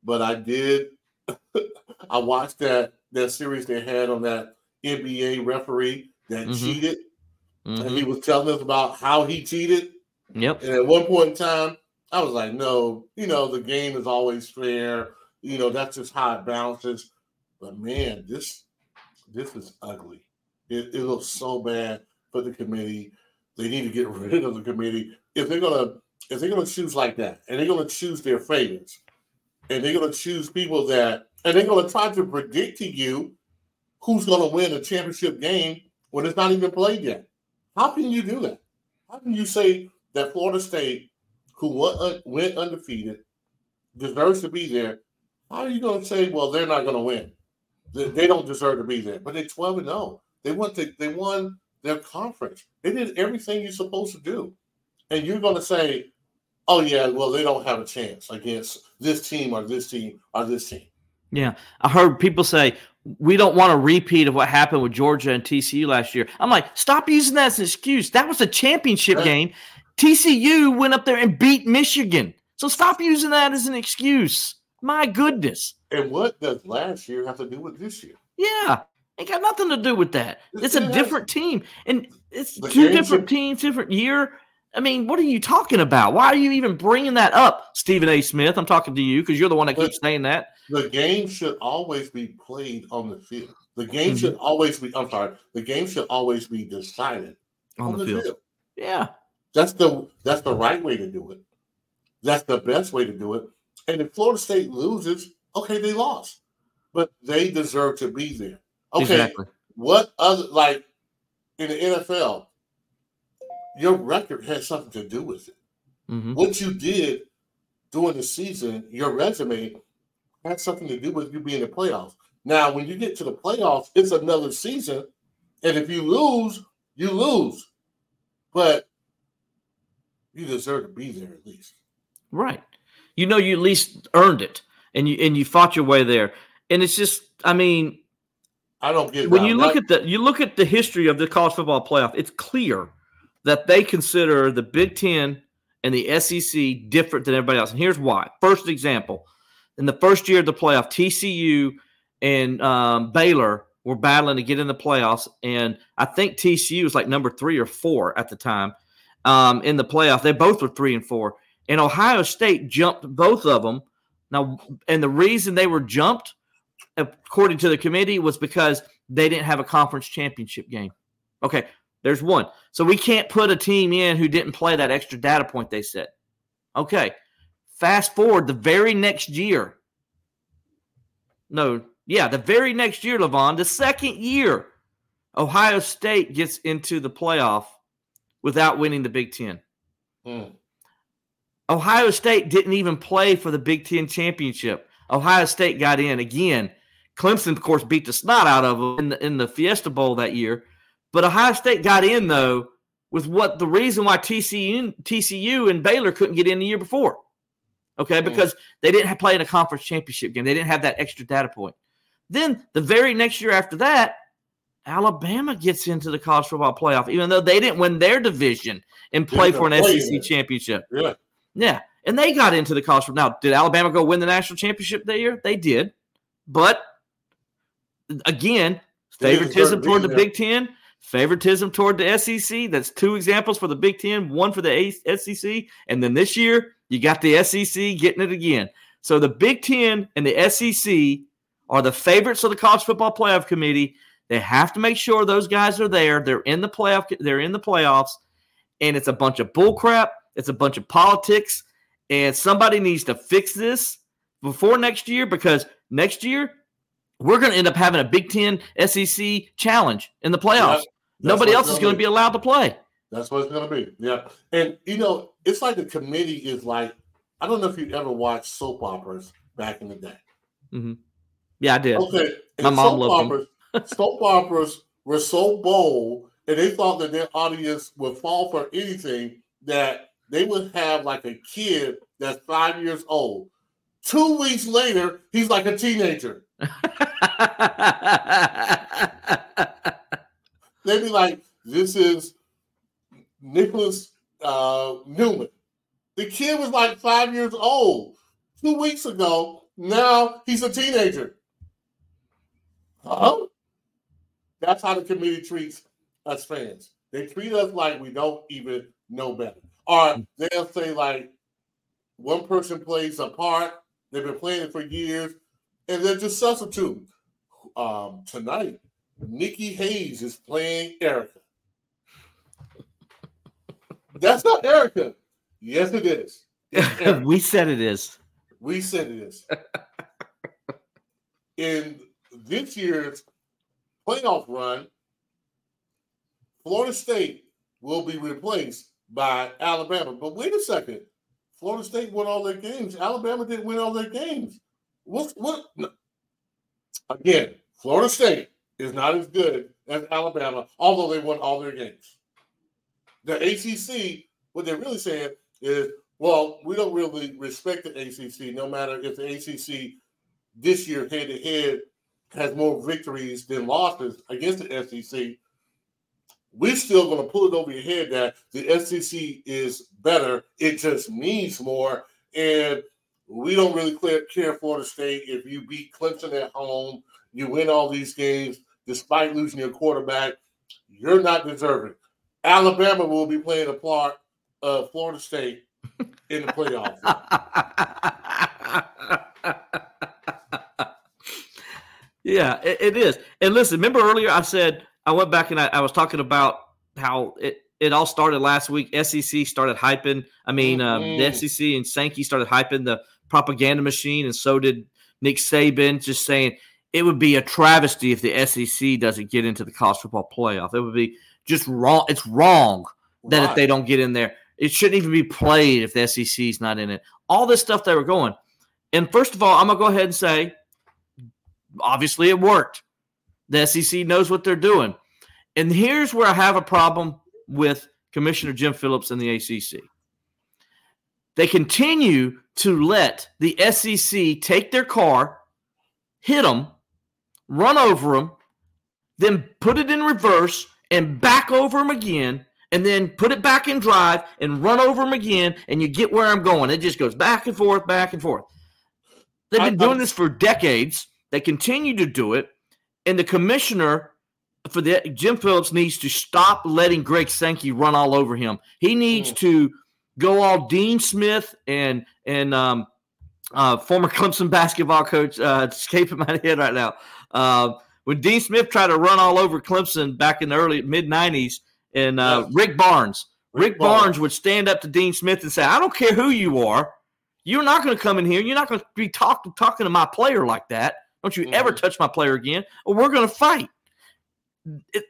but I did. I watched that that series they had on that NBA referee that mm-hmm. cheated, mm-hmm. and he mm-hmm. was telling us about how he cheated. Yep. And at one point in time, I was like, "No, you know, the game is always fair. You know, that's just how it bounces." But man, this this is ugly. It, it looks so bad for the committee. They need to get rid of the committee if they're gonna if they're to choose like that, and they're to choose their favorites, and they're to choose people that, and they're to try to predict to you who's to win a championship game when it's not even played yet. How can you do that? How can you say that Florida State, who went undefeated, deserves to be there? How are you going to say, well, they're not going to win? They don't deserve to be there, but they're 12 and 0. They won. To, they won their conference. They did everything you're supposed to do, and you're going to say, oh yeah, well they don't have a chance against this team or this team or this team. Yeah, I heard people say we don't want a repeat of what happened with Georgia and TCU last year. I'm like, stop using that as an excuse. That was a championship game. TCU went up there and beat Michigan. So stop using that as an excuse. My goodness. And what does last year have to do with this year? Yeah. Ain't got nothing to do with that. It's a It has- different team. And it's The two different are- teams, different year. I mean, what are you talking about? Why are you even bringing that up, Stephen A. Smith? I'm talking to you because you're the one that keeps saying that. The game should always be played on the field. The game Mhm. should always be. I'm sorry. The game should always be decided On, the, field. Yeah. That's the that's the right way to do it. That's the best way to do it. And if Florida State loses, okay, they lost, but they deserve to be there. Okay, Exactly. what other like in the NFL? Your record has something to do with it. hmm What you did during the season, your resume had something to do with you being in the playoffs. Now, when you get to the playoffs, it's another season, and if you lose, you lose. But you deserve to be there at least. Right. You know you at least earned it and you and you fought your way there. And it's just I mean, I don't get when you look that- at the you look at the history of the college football playoff, it's clear that they consider the Big Ten and the SEC different than everybody else. And here's why. First example, in the first year of the playoff, TCU and um, Baylor were battling to get in the playoffs, and I think TCU was like number three or four at the time um, in the playoff. They both were three and four, and Ohio State jumped both of them. Now, and the reason they were jumped, according to the committee, was because they didn't have a conference championship game. Okay, there's one. So we can't put a team in who didn't play that extra data point they said. Okay. Fast forward the very next year. No, yeah, the very next year, Levon, the second year, Ohio State gets into the playoff without winning the Big Ten. Hmm. Ohio State didn't even play for the Big Ten championship. Ohio State got in again. Clemson, of course, beat the snot out of them in the, in the Fiesta Bowl that year. But Ohio State got in though with what the reason why TCU, TCU and Baylor couldn't get in the year before. Okay, Hmm. because they didn't have play in a conference championship game. They didn't have that extra data point. Then the very next year after that, Alabama gets into the college football playoff, even though they didn't win their division and play for an play SEC championship. Yeah. Yeah, and they got into the college. football. Now, did Alabama go win the national championship that year? They did, but again, favoritism toward the there. Big Ten, favoritism toward the SEC. That's two examples for the Big Ten, one for the SEC, and then this year you got the SEC getting it again. So the Big Ten and the SEC are the favorites of the college football playoff committee. They have to make sure those guys are there. They're in the playoff. They're in the playoffs, and it's a bunch of bullcrap. It's a bunch of politics, and somebody needs to fix this before next year because next year we're going to end up having a Big Ten SEC challenge in the playoffs. Nobody else is going to be allowed to play. That's what it's gonna be. Yeah. And you know, it's like the committee is like, I don't know if you've ever watched soap operas back in the day. Mm-hmm. Yeah, I did. Okay. My mom loved operas, soap operas were so bold and they thought that their audience would fall for anything that they would have like a kid that's five years old. Two weeks later, he's like a teenager. They'd be like, this is Nicholas uh, Newman. The kid was like five years old two weeks ago. Now he's a teenager. Huh? That's how the committee treats us fans. They treat us like we don't even know better. Or they'll say, like, one person plays a part, they've been playing it for years, and they're just substituting. Um, tonight, Nikki Hayes is playing Erica. That's not Erica. Yes, it is. We said it is. We said it is. In this year's playoff run, Florida State will be replaced by Alabama. But wait a second. Florida State won all their games. Alabama didn't win all their games. What? What? Again, Florida State is not as good as Alabama, although they won all their games. The ACC, what they're really saying is Well, we don't really respect the ACC, no matter if the ACC this year head to head has more victories than losses against the SEC. We're still going to pull it over your head that the SEC is better. It just means more. And we don't really care Florida State if you beat Clemson at home, you win all these games despite losing your quarterback. You're not deserving. Alabama will be playing a part of Florida State in the playoffs. yeah, it, it is. And listen, remember earlier I said I went back and I, I was talking about how it, it all started last week. SEC started hyping. I mean, um, mm-hmm. the SEC and Sankey started hyping the propaganda machine, and so did Nick Saban, just saying it would be a travesty if the SEC doesn't get into the college football playoff. It would be just wrong. It's wrong that right. if they don't get in there, it shouldn't even be played if the SEC is not in it. All this stuff they were going. And first of all, I'm gonna go ahead and say, obviously it worked. The SEC knows what they're doing. And here's where I have a problem with Commissioner Jim Phillips and the ACC. They continue to let the SEC take their car, hit them, run over them, then put it in reverse and back over them again, and then put it back in drive and run over them again, and you get where I'm going. It just goes back and forth, back and forth. They've been doing this for decades. They continue to do it, and the commissioner for the Jim Phillips needs to stop letting Greg Sankey run all over him. He needs mm. to go all Dean Smith and and um, uh, former Clemson basketball coach uh, escaping my head right now. Uh, when Dean Smith tried to run all over Clemson back in the early mid '90s, and uh, Rick Barnes, Rick, Rick Barnes. Barnes would stand up to Dean Smith and say, "I don't care who you are, you're not going to come in here. You're not going to be talk, talking to my player like that. Don't you mm-hmm. ever touch my player again, or we're going to fight." It,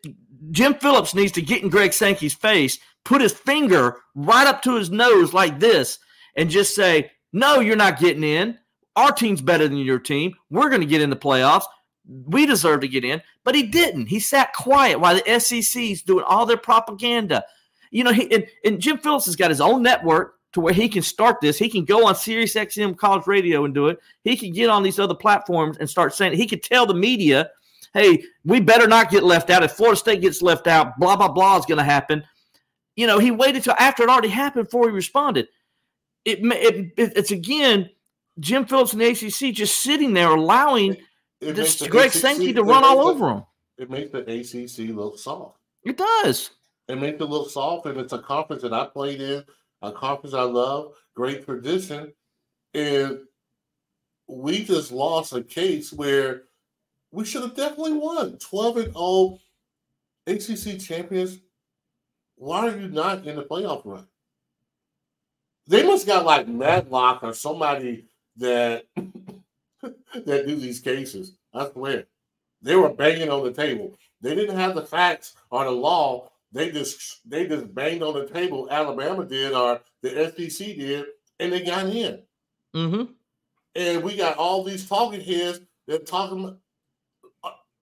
Jim Phillips needs to get in Greg Sankey's face, put his finger right up to his nose like this, and just say, No, you're not getting in. Our team's better than your team. We're going to get in the playoffs. We deserve to get in. But he didn't. He sat quiet while the SEC's doing all their propaganda. You know, he and, and Jim Phillips has got his own network to where he can start this. He can go on Sirius XM College Radio and do it. He can get on these other platforms and start saying he could tell the media – hey, we better not get left out. If Florida State gets left out, blah, blah, blah is going to happen. You know, he waited till after it already happened before he responded. It, it, it It's again, Jim Phillips and the ACC just sitting there allowing it, this Greg Sankey to run all over them. It makes the ACC look soft. It does. It makes it look soft, and it's a conference that I played in, a conference I love, great tradition. And we just lost a case where we should have definitely won. 12 and 0 ACC champions. Why are you not in the playoff run? They must got like Matlock or somebody that that do these cases. I swear. They were banging on the table. They didn't have the facts or the law. They just they just banged on the table. Alabama did, or the SEC did, and they got in. Mm-hmm. And we got all these talking heads that talking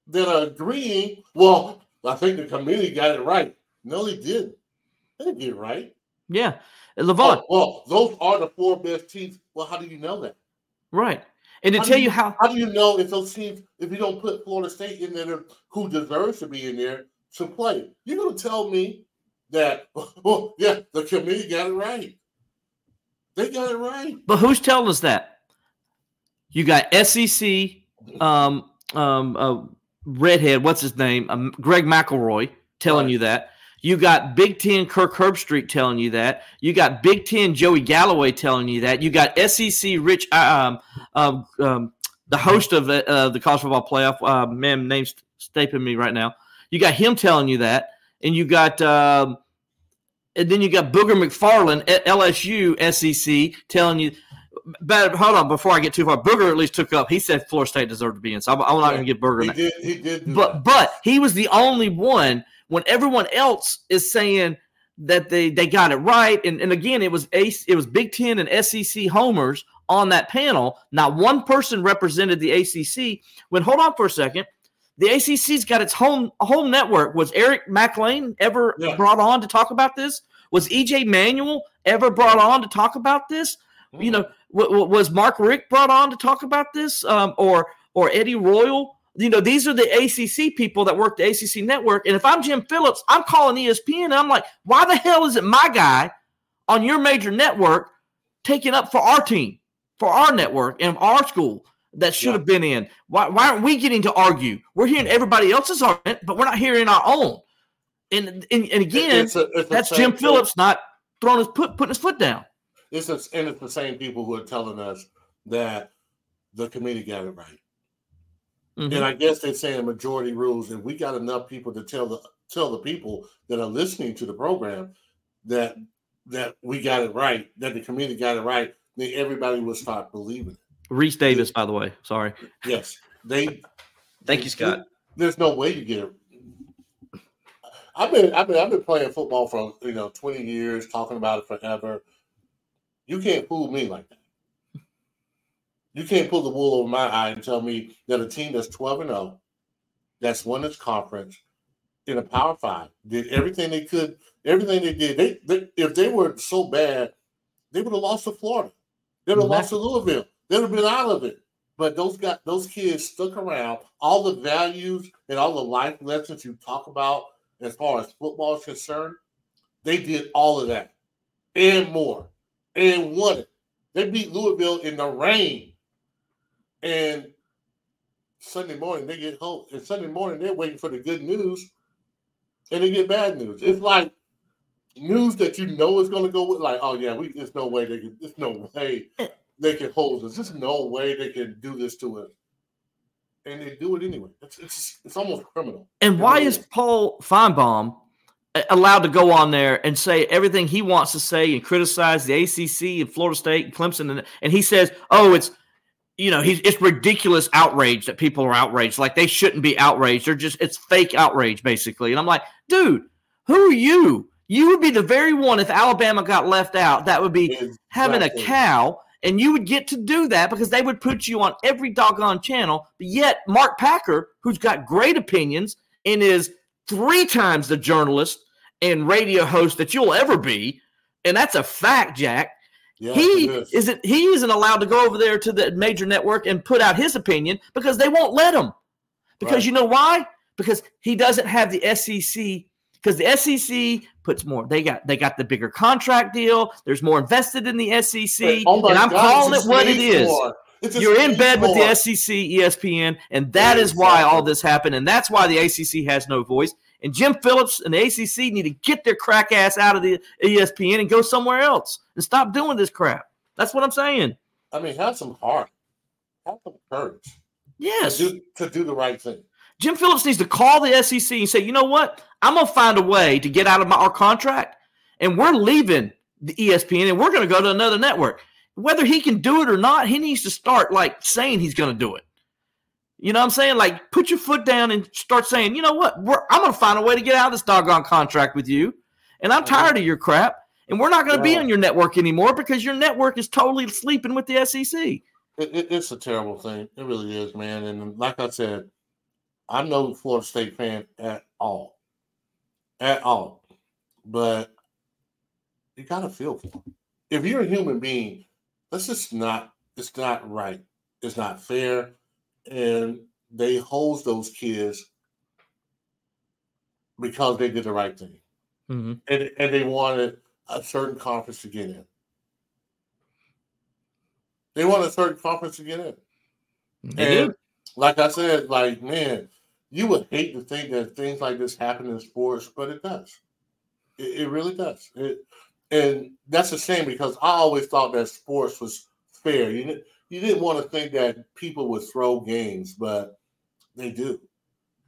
that are agreeing, well, I think the committee got it right. No, they didn't. They didn't get it right. Yeah. Levon. Oh, well, those are the four best teams. Well, how do you know that? Right. And to how tell you, you, how how do you know if those teams, if you don't put Florida State in there who deserves to be in there to play, you're gonna tell me that well, yeah, the committee got it right. They got it right. But who's telling us that? You got SEC um um uh, redhead, what's his name? Um, Greg McElroy telling right. you that. You got Big Ten Kirk Herbstreit telling you that. You got Big Ten Joey Galloway telling you that. You got SEC Rich, uh, um, um, um, the host of the, uh, the college football playoff. Uh, man, name's stapling me right now. You got him telling you that, and you got, um, and then you got Booger McFarland at LSU SEC telling you but hold on, before I get too far, Booger at least took up. He said Florida State deserved to be in, so I'm, I'm not going to get Booger. He did. He did. But that. but he was the only one when everyone else is saying that they they got it right. And and again, it was Ace, it was Big Ten and SEC homers on that panel. Not one person represented the ACC. When hold on for a second, The ACC's got its home home network. Was Eric Mac Lain ever Yeah. brought on to talk about this? Was EJ Manuel ever brought on to talk about this? Mm-hmm. You know, w- w- was Mark Richt brought on to talk about this, um, or or Eddie Royal? You know, these are the ACC people that work the ACC network. And if I'm Jim Phillips, I'm calling ESPN, and I'm like, why the hell isn't my guy on your major network taking up for our team, for our network, and our school that should Yeah. have been in? Why, why aren't we getting to argue? We're hearing everybody else's argument, but we're not hearing our own. And and, and again, It's a- it's that's Jim thing. Phillips not throwing his put putting his foot down. It's the- and it's the same people who are telling us that the committee got it right. Mhm. And I guess they're saying majority rules, and we got enough people to tell the tell the people that are listening to the program that that we got it right, that the committee got it right, then everybody will start believing it. Rece Davis, by the way. Sorry. Yes, they. Thank you, Scott. There's no way you get it. I've been I've been I've been playing football for you know 20 years, talking about it forever. You can't fool me like that. You can't pull the wool over my eye and tell me that a team that's 12 and 0, that's won its conference in a power five, did everything they could, everything they did. They, they if they were so bad, they would have lost to Florida. They would have lost to Louisville. They would have been out of it. But those got those kids stuck around. All the values and all the life lessons you talk about as far as football is concerned, they did all of that and more and won it. They beat Louisville in the rain. And Sunday morning they get home. And Sunday morning they're waiting for the good news, and they get bad news. It's like news that you know is going to go with. Like, oh yeah, we there's no way they. There's no way eh. They can hold us. There's no way they can do this to us. And they do it anyway. It's it's, it's almost criminal. And why is Paul Finebaum uh, allowed to go on there and say everything he wants to say and criticize the ACC and Florida State and Clemson? And, and he says, oh, it's, you know, he's, it's ridiculous outrage that people are outraged. Like they shouldn't be outraged. They're just, it's fake outrage, basically. And I'm like, dude, who are you? You would be the very one if Alabama got left out that would be having a cow and you would get to do that because they would put you on every doggone channel. But yet, Mark Packer, who's got great opinions and is three times the journalist and radio host that you'll ever be, and that's a fact, Jack. Yeah, he is. isn't he isn't allowed to go over there to the major network and put out his opinion because they won't let him. Because Right. you know why? Because he doesn't have the SEC. Because the SEC puts more. They got they got the bigger contract deal. There's more invested in the SEC, Oh and I'm God, calling it what it is. You're in bed with the SEC, ESPN, and that is why Exactly. all this happened, and that's why the ACC has no voice. And Jim Phillips and the ACC need to get their crack ass out of the ESPN and go somewhere else and stop doing this crap. That's what I'm saying. I mean, have some heart, have some courage Yes, to do, to do the right thing. Jim Phillips needs to call the SEC and say, you know what? I'm gonna find a way to get out of my, our contract, and we're leaving the ESPN, and we're gonna go to another network. Whether he can do it or not, he needs to start like saying he's gonna do it. You know what I'm saying? Like, put your foot down and start saying, you know what? We're, I'm gonna find a way to get out of this doggone contract with you, and I'm uh-huh. tired of your crap. And we're not gonna be on your network anymore because your network is totally sleeping with the SEC. It, it, it's a terrible thing. It really is, man. And like I said, I'm no Florida State fan at all, at all. But you gotta feel for them. If you're a human being, that's just not. It's not right. It's not fair, and they hose those kids because they did the right thing, Mm-hmm. and and they wanted a certain conference to get in. They want a certain conference to get in. And like I said, like man, you would hate to think that things like this happen in sports, but it does. It, it really does. It, and that's a shame because I always thought that sports was fair. You didn't, you didn't want to think that people would throw games, but they do.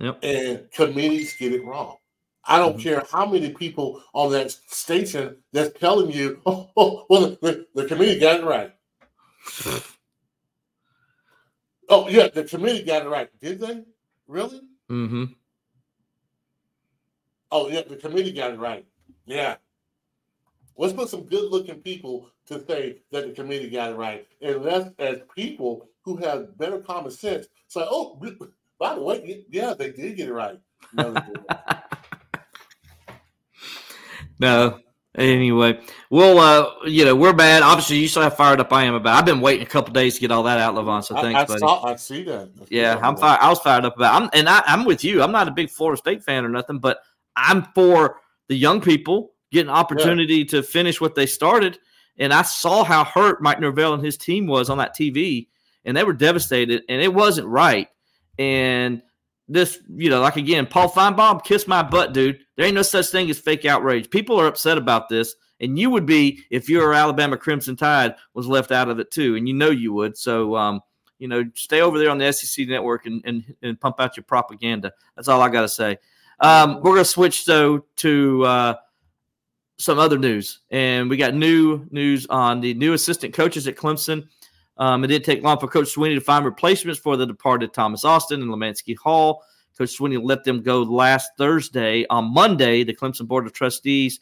Yep. And committees get it wrong. I don't Mhm. care how many people on that station that's telling you, oh, oh well, the, the, the committee got it right. Oh yeah, the committee got it right. Did they? Really? Mm-hmm. Oh yeah, the committee got it right. Yeah. Let's put some good-looking people to say that the committee got it right, and let's, as people who have better common sense, say, "Oh, By the way, yeah, they did get it right. No, no. Anyway, well, uh, you know, we're bad. Obviously, you saw how fired up I am about. I've been waiting a couple days to get all that out, Levon. So thanks, I, I buddy. Saw, I see that. Yeah. I'm fired. I was fired up about. I'm, and I, I'm with you. I'm not a big Florida State fan or nothing, but I'm for the young people getting opportunity yeah. to finish what they started. And I saw how hurt Mike Norvell and his team was on that TV, and they were devastated, and it wasn't right. And this, you know, like again, Paul Finebaum, kiss my butt, dude. There ain't no such thing as fake outrage. People are upset about this, and you would be if your Alabama Crimson Tide was left out of it too, and you know you would. So, um, you know, stay over there on the SEC network and and, and pump out your propaganda. That's all I got to say. Um, we're gonna switch though to uh, some other news, and we got new news on the new assistant coaches at Clemson. Um, it didn't take long for Coach Sweeney to find replacements for the departed Thomas Austin and Lemanski Hall. Coach Sweeney let them go last Thursday. On Monday, the Clemson Board of Trustees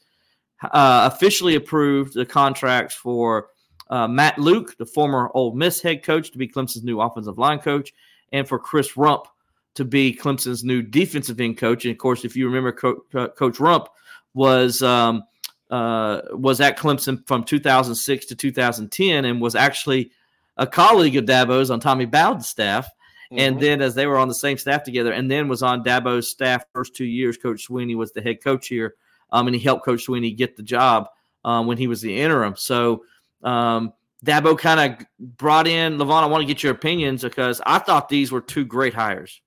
uh, officially approved the contracts for uh, Matt Luke, the former Ole Miss head coach, to be Clemson's new offensive line coach, and for Chris Rump to be Clemson's new defensive end coach. And of course, if you remember, Co- Coach Rump was um, uh, was at Clemson from 2006 to 2010, and was actually a colleague of Dabo's on Tommy Bowden's staff. Mm-hmm. And then as they were on the same staff together, and then was on Dabo's staff first two years, Coach Sweeney was the head coach here. Um, and he helped Coach Sweeney get the job um, when he was the interim. So um, Dabo kind of brought in Levon. I want to get your opinions because I thought these were two great hires.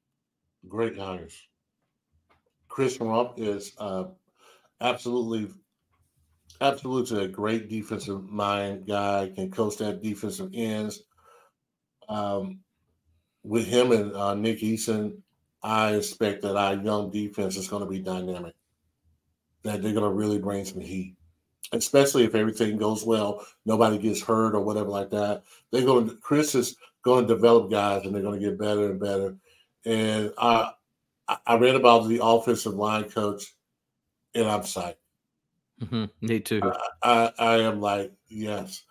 Great hires. Chris Rump is uh, absolutely, absolutely a great defensive mind guy. Can coach that defensive ends. Um, with him and uh, Nick Eason, I expect that our young defense is going to be dynamic. That they're going to really bring some heat, especially if everything goes well, nobody gets hurt or whatever like that. They're going. To, Chris is going to develop guys, and they're going to get better and better. And I, I read about the offensive line coach, and I'm psyched. Mm-hmm. Me too. I, I, I am like, yes,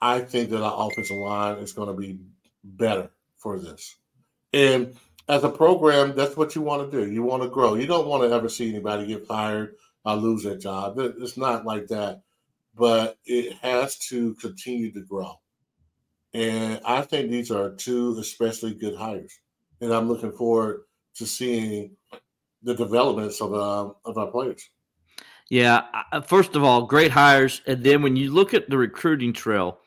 I think that our offensive line is going to be better for this. And as a program, that's what you want to do. You want to grow. You don't want to ever see anybody get fired or lose their job. It's not like that. But it has to continue to grow. And I think these are two especially good hires. And I'm looking forward to seeing the developments of, uh, of our players. Yeah. First of all, great hires. And then when you look at the recruiting trail,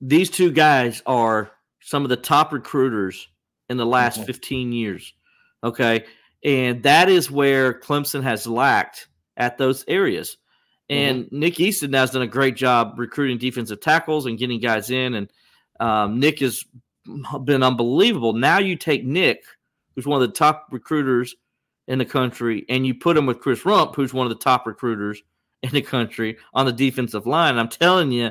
these two guys are some of the top recruiters in the last mm-hmm. 15 years. Okay. And that is where Clemson has lacked at those areas. And mm-hmm. Nick Eason has done a great job recruiting defensive tackles and getting guys in. And um, Nick has been unbelievable. Now you take Nick, who's one of the top recruiters in the country, and you put him with Chris Rump, who's one of the top recruiters in the country on the defensive line. I'm telling you,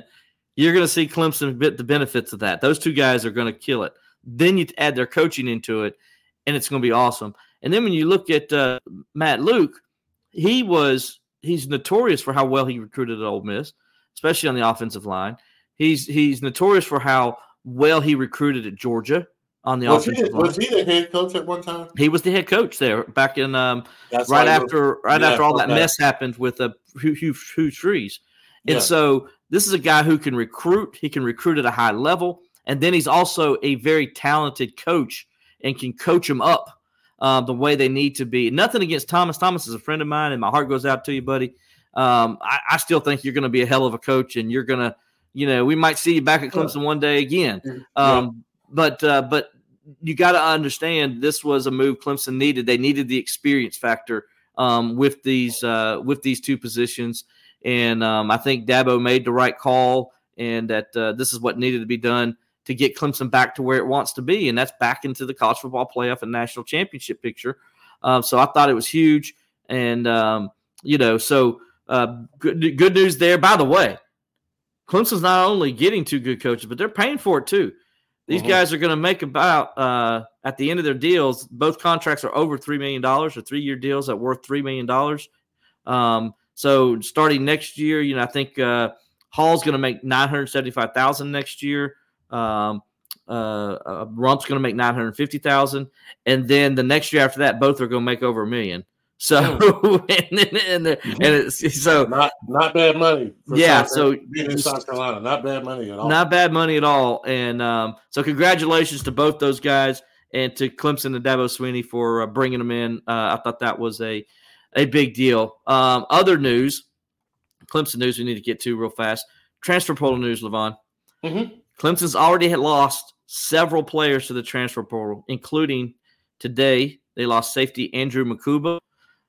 you're going to see Clemson get the benefits of that. Those two guys are going to kill it. Then you add their coaching into it, and it's going to be awesome. And then when you look at uh, Matt Luke, he was he's notorious for how well he recruited at Ole Miss, especially on the offensive line. He's he's notorious for how well he recruited at Georgia on the was offensive he, line. Was he the head coach at one time? He was the head coach there back in um, right after right yeah, after all that, that, mess happened with uh, Hugh, Hugh, Hugh Freeze. And yeah. so this is a guy who can recruit. He can recruit at a high level, and then he's also a very talented coach and can coach them up uh, the way they need to be. Nothing against Thomas. Thomas is a friend of mine, and my heart goes out to you, buddy. Um, I, I, still think you're going to be a hell of a coach, and you're going to, you know, we might see you back at Clemson one day again. Um. But uh, but you got to understand this was a move Clemson needed. They needed the experience factor um, with these uh, with these two positions. And um, I think Dabo made the right call, and that uh, this is what needed to be done to get Clemson back to where it wants to be, and that's back into the college football playoff and national championship picture. Uh, so I thought it was huge, and um, you know, so uh, good, good news there. By the way, Clemson's not only getting two good coaches, but they're paying for it too. These uh-huh. guys are going to make about uh, at the end of their deals. Both contracts are over three million dollars, or three-year deals that worth three million dollars. Um, so starting next year, you know, I think uh, Hall's going to make nine hundred seventy-five thousand next year. Um, Uh, uh, Rump's going to make nine hundred fifty thousand, and then the next year after that, both are going to make over a million. So and then, and, the, and it's so not not bad money. yeah, so being in South Carolina, not bad money at all. Not bad money at all. And um, so congratulations to both those guys and to Clemson and Dabo Sweeney for uh, bringing them in. Uh, I thought that was a a big deal. Um, other news, Clemson news we need to get to real fast. Transfer portal news, Levon. Mm-hmm. Clemson's already had lost several players to the transfer portal, including today they lost safety Andrew Mukuba.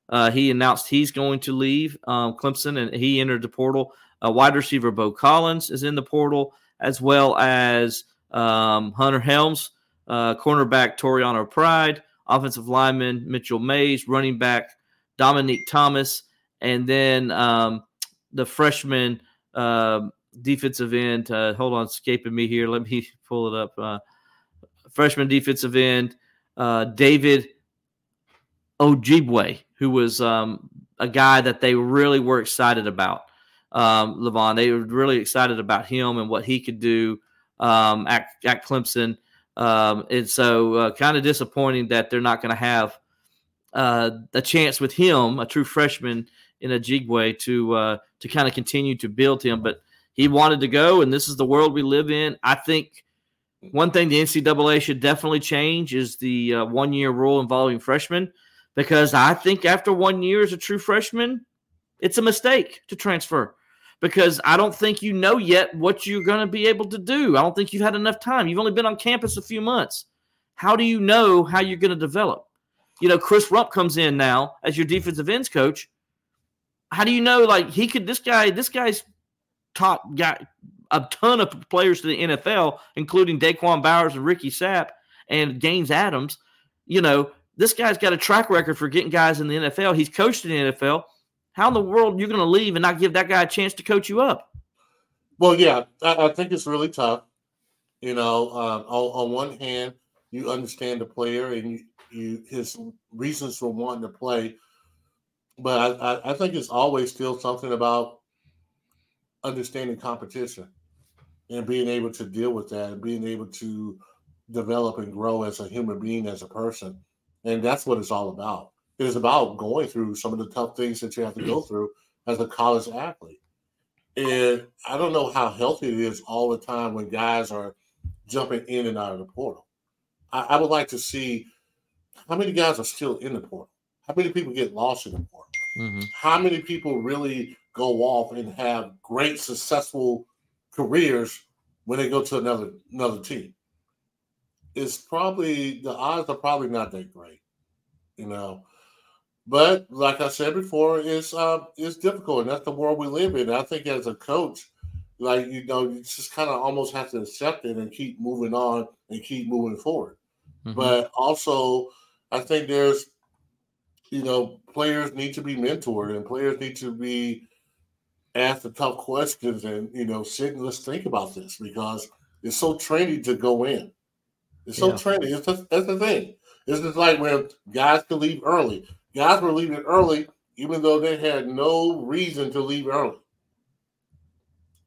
Uh, he announced he's going to leave um, Clemson, and he entered the portal. Uh, wide receiver Beaux Collins is in the portal, as well as um, Hunter Helms, uh, cornerback Toriano Pride, offensive lineman Mitchell Mays, running back Dominique Thomas, and then um, the freshman uh, defensive end. Uh, hold on, escaping me here. Let me pull it up. Uh, freshman defensive end uh, David Ojiegbe, who was um, a guy that they really were excited about. Um, Levon, they were really excited about him and what he could do um, at, at Clemson. Um, and so, uh, kind of disappointing that they're not going to have uh, a chance with him, a true freshman in Ojiegbe, to uh, to kind of continue to build him. But he wanted to go, and this is the world we live in. I think one thing the NCAA should definitely change is the uh, one year rule involving freshmen, because I think after one year as a true freshman, it's a mistake to transfer because I don't think you know yet what you're going to be able to do. I don't think you've had enough time. You've only been on campus a few months. How do you know how you're going to develop? You know, Chris Rumph comes in now as your defensive ends coach. How do you know like he could this guy this guy's top got a ton of players to the NFL, including Da'Quan Bowers and Ricky Sapp and Gaines Adams. You know, this guy's got a track record for getting guys in the NFL. He's coached in the NFL. How in the world are you going to leave and not give that guy a chance to coach you up? Well, yeah, I, I think it's really tough. You know, um, on, on, one hand, you understand the player and you, you, his reasons for wanting to play, but I, I think it's always still something about understanding competition and being able to deal with that and being able to develop and grow as a human being, as a person. And that's what it's all about. It is about going through some of the tough things that you have to go through as a college athlete. And I don't know how healthy it is all the time when guys are jumping in and out of the portal. I, I would like to see how many guys are still in the portal. How many people get lost in the portal? Mm-hmm. How many people really go off and have great successful careers when they go to another another team. It's probably the odds are probably not that great, you know. But like I said before, it's uh it's difficult, and that's the world we live in. I think as a coach, like you know, you just kind of almost have to accept it and keep moving on and keep moving forward. Mm-hmm. But also, I think there's, you know, players need to be mentored and players need to be asked the tough questions and you know sit and let's think about this because it's so trendy to go in. It's so yeah. trendy. It's just, that's the thing. It's just like when guys could leave early. Guys were leaving early even though they had no reason to leave early.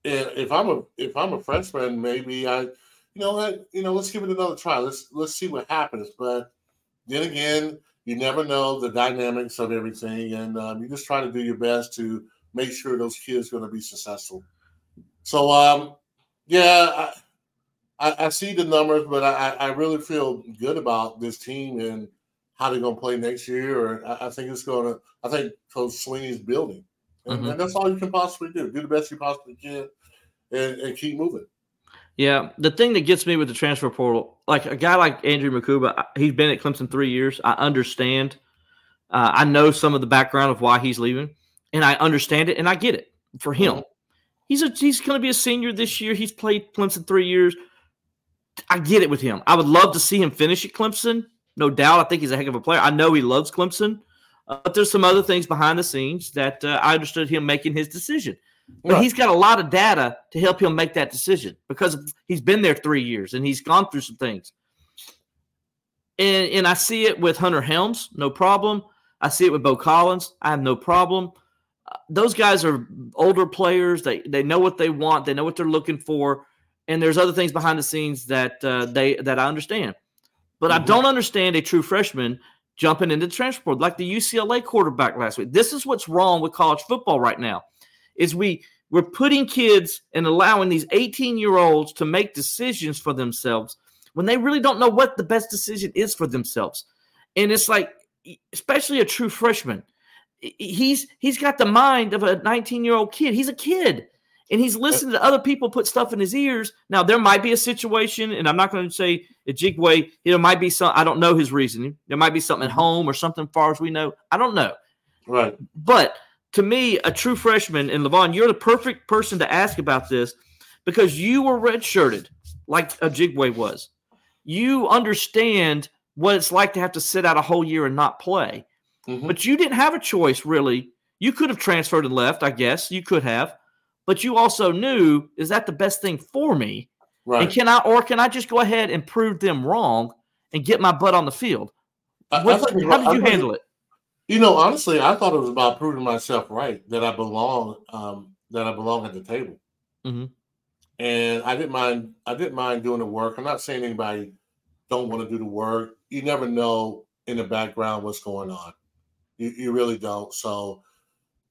And if I'm a if I'm a freshman, maybe I, you know what, you know, let's give it another try. Let's let's see what happens. But then again, you never know the dynamics of everything, and um, you just try to do your best to make sure those kids are going to be successful. So, um, yeah, I, I, I, see the numbers, but I, I really feel good about this team and how they're going to play next year. Or I, I think it's going to. I think Coach Swinney's building, and, mm-hmm. and, that's all you can possibly do. Do the best you possibly can, and, and keep moving. Yeah, the thing that gets me with the transfer portal, like a guy like Andrew Mukuba, he's been at Clemson three years. I understand. Uh, I know some of the background of why he's leaving and I understand it and I get it for him. Mm-hmm. He's a he's going to be a senior this year. He's played Clemson three years. I get it with him. I would love to see him finish at Clemson. No doubt. I think he's a heck of a player. I know he loves Clemson, uh, but there's some other things behind the scenes that uh, I understood him making his decision. But right. he's got a lot of data to help him make that decision because he's been there three years and he's gone through some things. And, and I see it with Hunter Helms, no problem. I see it with Beaux Collins. I have no problem those guys are older players. They they know what they want. They know what they're looking for. And there's other things behind the scenes that uh, they that I understand. But mm-hmm. I don't understand a true freshman jumping into the transfer portal like the UCLA quarterback last week. This is what's wrong with college football right now. Is we we're putting kids and allowing these 18 year olds to make decisions for themselves when they really don't know what the best decision is for themselves. And it's like, especially a true freshman, he's he's got the mind of a 19 year old kid. He's a kid and he's listening to other people put stuff in his ears. Now there might be a situation, and I'm not going to say Ojiegbe. There might be some. I don't know his reasoning. There might be something at mm-hmm. home or something, far as we know. I don't know. Right. But to me, a true freshman, and Levon, you're the perfect person to ask about this because you were redshirted like Ojiegbe was. You understand what it's like to have to sit out a whole year and not play. Mm-hmm. But you didn't have a choice, really. You could have transferred and left, I guess. You could have. But you also knew, is that the best thing for me? Right. And can I, or can I just go ahead and prove them wrong and get my butt on the field? What, I, I how did you handle it? You know, honestly, I thought it was about proving myself right that I belong, um, that I belong at the table. Mm-hmm. And I didn't mind. I didn't mind doing the work. I'm not saying anybody don't want to do the work. You never know in the background what's going on. You, you really don't. So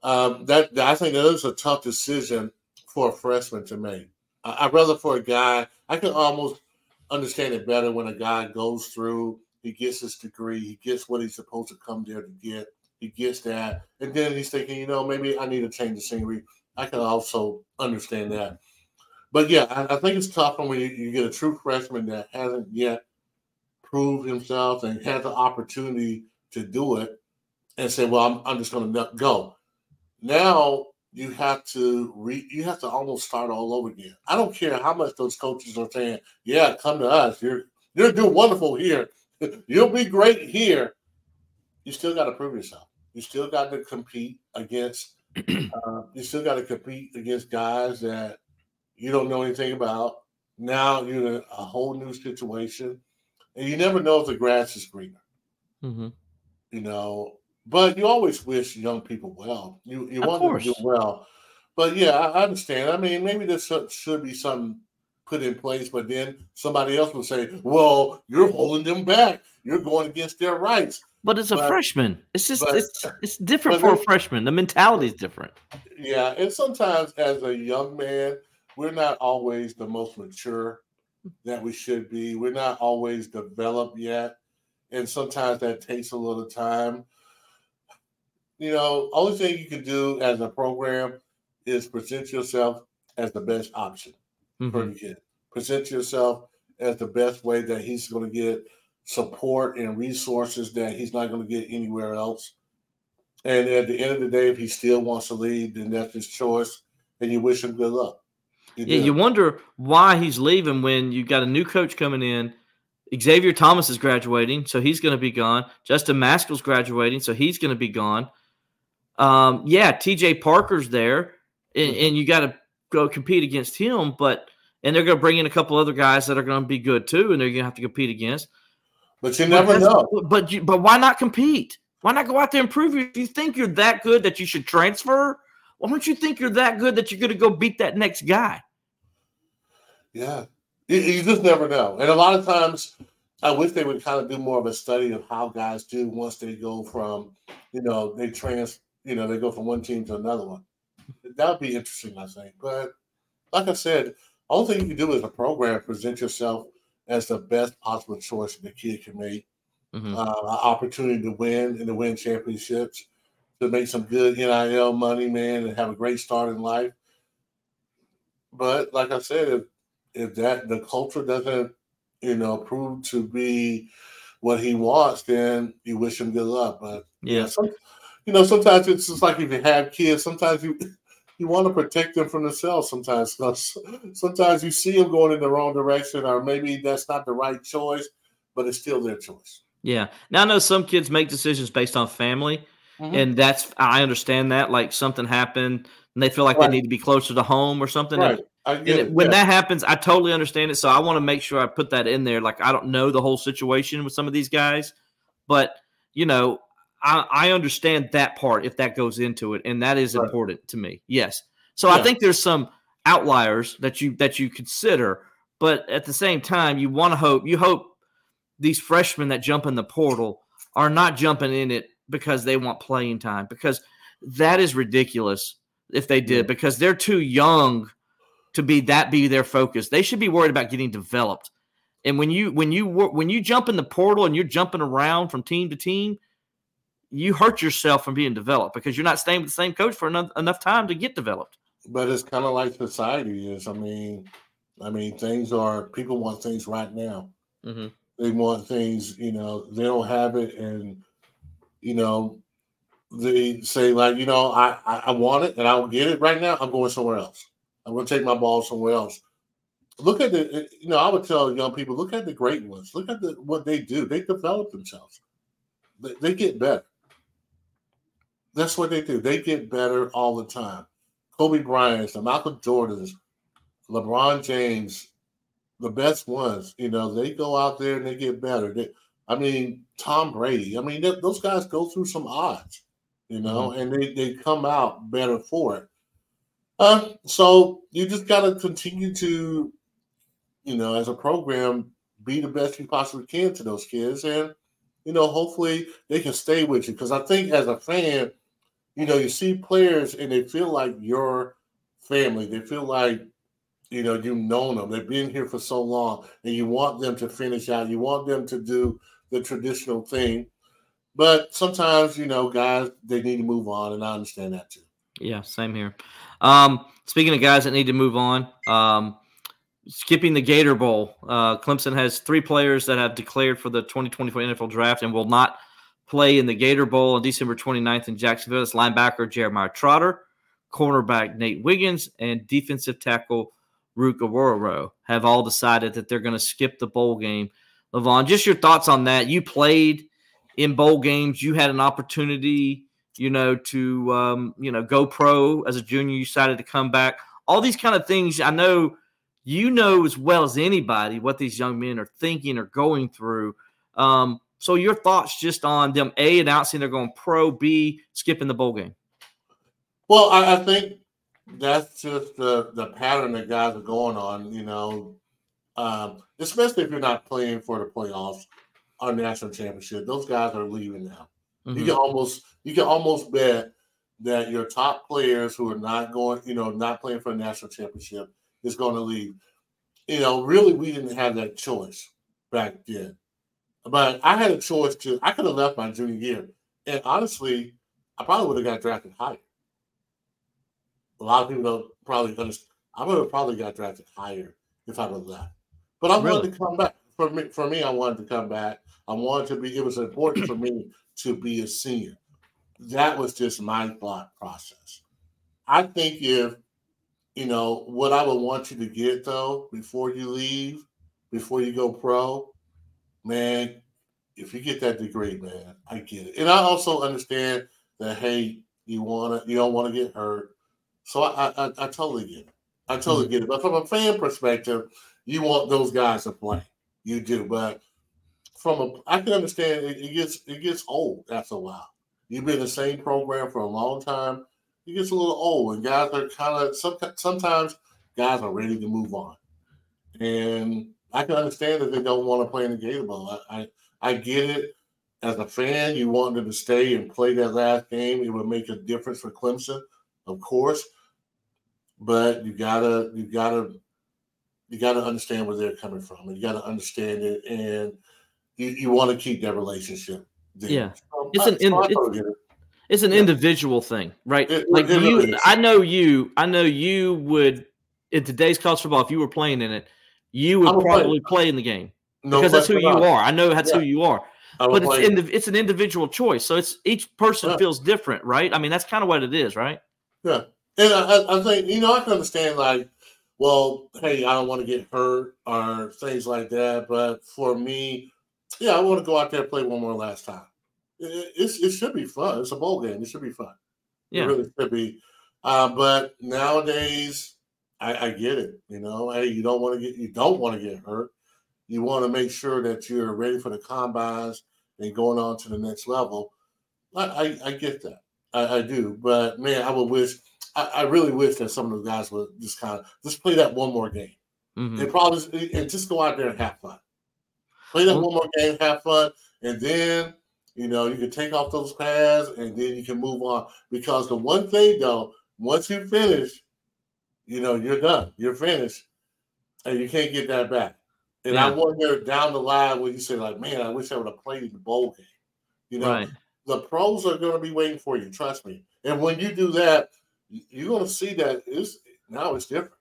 um, that, I think that is a tough decision for a freshman to make. I, I'd rather for a guy. I can almost understand it better when a guy goes through he gets his degree. He gets what he's supposed to come there to get. He gets that. And then he's thinking, you know, maybe I need to change the scenery. I can also understand that. But yeah, I, I think it's tough when you, you, get a true freshman that hasn't yet proved himself and had the opportunity to do it and say, well, I'm, I'm just going to go. Now you have to re, you have to almost start all over again. I don't care how much those coaches are saying, yeah, come to us. You're you're doing wonderful here. You'll be great here. You still got to prove yourself. You still got to compete against. Uh, you still got to compete against guys that you don't know anything about. Now you're in a whole new situation, and you never know if the grass is greener. Mm-hmm. You know, but you always wish young people well. You you want them to do well. But yeah, I, I understand. I mean, maybe there should be some put in place, but then somebody else will say, "Well, you're holding them back. You're going against their rights." But it's a but, freshman. It's just but, it's it's different for a freshman. The mentality is different. Yeah, and sometimes as a young man, we're not always the most mature that we should be. We're not always developed yet, and sometimes that takes a little time. You know, only thing you can do as a program is present yourself as the best option mm-hmm. for the kid. Present yourself as the best way that he's going to get support and resources that he's not going to get anywhere else. And at the end of the day, if he still wants to leave, then that's his choice. And you wish him good luck. You yeah, you wonder why he's leaving when you've got a new coach coming in. Xavier Thomas is graduating, so he's going to be gone. Justin Mascoll's graduating, so he's going to be gone. Um, yeah, TJ Parker's there, and, mm-hmm. and you got to go compete against him, but and they're going to bring in a couple other guys that are going to be good too, and they're going to have to compete against. But you never but know. But you, but why not compete? Why not go out there and prove you? If you think you're that good that you should transfer, why don't you think you're that good that you're going to go beat that next guy? Yeah, you, you just never know. And a lot of times, I wish they would kind of do more of a study of how guys do once they go from, you know, they trans, you know, they go from one team to another one that would be interesting, I think. But like I said, all thing you can do as a program present yourself as the best possible choice the kid can make. Mm-hmm. Uh, an opportunity to win and to win championships, to make some good NIL money, man, and have a great start in life. But like I said, if if that the culture doesn't, you know, prove to be what he wants, then you wish him good luck. But yeah, some, you know, sometimes it's just like if you have kids, sometimes you you want to protect them from themselves sometimes. Sometimes you see them going in the wrong direction, or maybe that's not the right choice, but it's still their choice. Yeah. Now I know some kids make decisions based on family, mm-hmm. and that's I understand that. Like something happened and they feel like right. they need to be closer to home or something. Right. And, and when yeah. that happens, I totally understand it. So I want to make sure I put that in there. Like I don't know the whole situation with some of these guys, but you know, I, I understand that part if that goes into it, and that is right. important to me. Yes. So yeah. I think there's some outliers that you that you consider, but at the same time, you want to hope you hope these freshmen that jump in the portal are not jumping in it because they want playing time because that is ridiculous if they did because they're too young to be that be their focus. They should be worried about getting developed. And when you when you when you jump in the portal and you're jumping around from team to team, you hurt yourself from being developed because you're not staying with the same coach for enough, enough time to get developed. But it's kind of like society is. I mean, I mean, things are people want things right now. Mm-hmm. They want things, you know, they don't have it, and you know, they say like, you know, I I want it and I will get it right now. I'm going somewhere else. I'm going to take my ball somewhere else. Look at the, you know, I would tell young people, look at the great ones. Look at the what they do. They develop themselves. They, they get better. That's what they do. They get better all the time. Kobe Bryant's, the Michael Jordans, LeBron James, the best ones, you know, they go out there and they get better. They, I mean, Tom Brady. I mean, they, those guys go through some odds, you know, mm-hmm. and they, they come out better for it. Uh, so you just got to continue to, you know, as a program, be the best you possibly can to those kids. And, you know, hopefully they can stay with you. Because I think as a fan, you know, you see players and they feel like your family. They feel like, you know, you've known them. They've been here for so long and you want them to finish out. You want them to do the traditional thing. But sometimes, you know, guys, they need to move on. And I understand that too. Yeah, same here. Um, speaking of guys that need to move on, um, skipping the Gator Bowl, uh, Clemson has three players that have declared for the 2024 NFL Draft and will not play in the Gator Bowl on December 29th in Jacksonville. It's linebacker Jeremiah Trotter, cornerback Nate Wiggins, and defensive tackle Ruke Orhorhoro have all decided that they're going to skip the bowl game. Levon, just your thoughts on that. You played in bowl games. You had an opportunity you know, to um, you know go pro as a junior. You decided to come back. All these kind of things. I know you know as well as anybody what these young men are thinking or going through. Um, so your thoughts just on them a announcing they're going pro, b skipping the bowl game. Well, I, I think that's just the the pattern that guys are going on. You know, um, especially if you're not playing for the playoffs or national championship. Those guys are leaving now. Mm-hmm. You can almost you can almost bet that your top players who are not going, you know, not playing for a national championship is going to leave. You know, really, we didn't have that choice back then. But I had a choice to. I could have left my junior year, and honestly, I probably would have got drafted higher. A lot of people don't probably understand. I would have probably got drafted higher if I'd have left. But I really? wanted to come back. For me, for me, I wanted to come back. I wanted to be. It was important for me to be a senior. That was just my thought process. I think if, you know, what I would want you to get though before you leave, before you go pro, man, if you get that degree, man, I get it. And I also understand that, hey, you want to, you don't want to get hurt. So I, I, I totally get it. I totally mm-hmm. get it. But from a fan perspective, you want those guys to play. You do. But from a I can understand it, it, gets it gets old after a while. You've been in the same program for a long time. It gets a little old, and guys are kind of some, sometimes guys are ready to move on. And I can understand that they don't want to play in the Gator Bowl. I, I, I get it. As a fan, you want them to stay and play that last game. It would make a difference for Clemson, of course. But you gotta you gotta you gotta understand where they're coming from. And you gotta understand it and you, you want to keep that relationship. There. Yeah, so, it's an so it's, it's, an yeah. individual thing, right? It, like it you, I know you. I know you would in today's college football. If you were playing in it, you would probably play. play in the game no because that's who you are. I know that's yeah. who you are. But it's in the, it's an individual choice, so it's each person yeah. feels different, right? I mean, that's kind of what it is, right? Yeah, and I, I think you know I can understand like well, hey, I don't want to get hurt or things like that. But for me, yeah, I want to go out there and play one more last time. It, it, it should be fun. It's a bowl game. It should be fun. Yeah. It really should be. Uh, but nowadays, I, I, get it. You know, hey, you don't want to get you don't want to get hurt. You want to make sure that you're ready for the combines and going on to the next level. I, I, I get that. I, I, do. But man, I would wish I, I really wish that some of those guys would just kind of just play that one more game Mhm. and probably and just go out there and have fun. Play that Well- one more game, have fun, and then you know you can take off those pads and then you can move on. Because the one thing though, once you finish, you know you're done. You're finished, and you can't get that back. And I Yeah. wonder down the line when you say like, man, I wish I would have played in the bowl game. You know, Right. the pros are going to be waiting for you. Trust me. And when you do that, you're going to see that it's now it's different.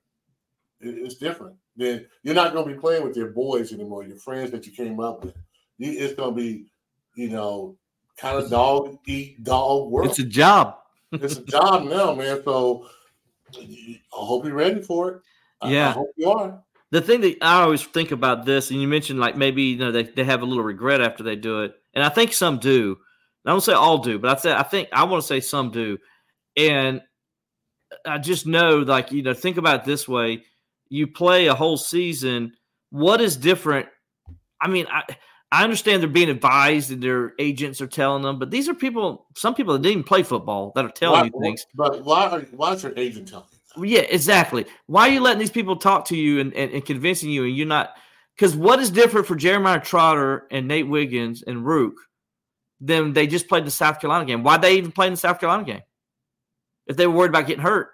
It's different. Then you're not going to be playing with your boys anymore, your friends that you came up with. It's going to be, you know, kind of dog eat dog work. It's a job. It's a job now, man. So I hope you're ready for it. I- I Yeah. hope you are. the thing that I always think about this, and you mentioned like maybe you know they, they have a little regret after they do it, and I think some do. I don't say all do, but I say I think I want to say some do, and I just know like you know think about it this way: you play a whole season. What is different? I mean, I I understand they're being advised and their agents are telling them, but these are people. Some people that didn't even play football that are telling Why- you things. But why are why is your agent telling you? Yeah, exactly. Why are you letting these people talk to you and, and, and convincing you and you're not because what is different for Jeremiah Trotter and Nate Wiggins and Rook than they just played the South Carolina game? Why'd they even play in the South Carolina game? If they were worried about getting hurt.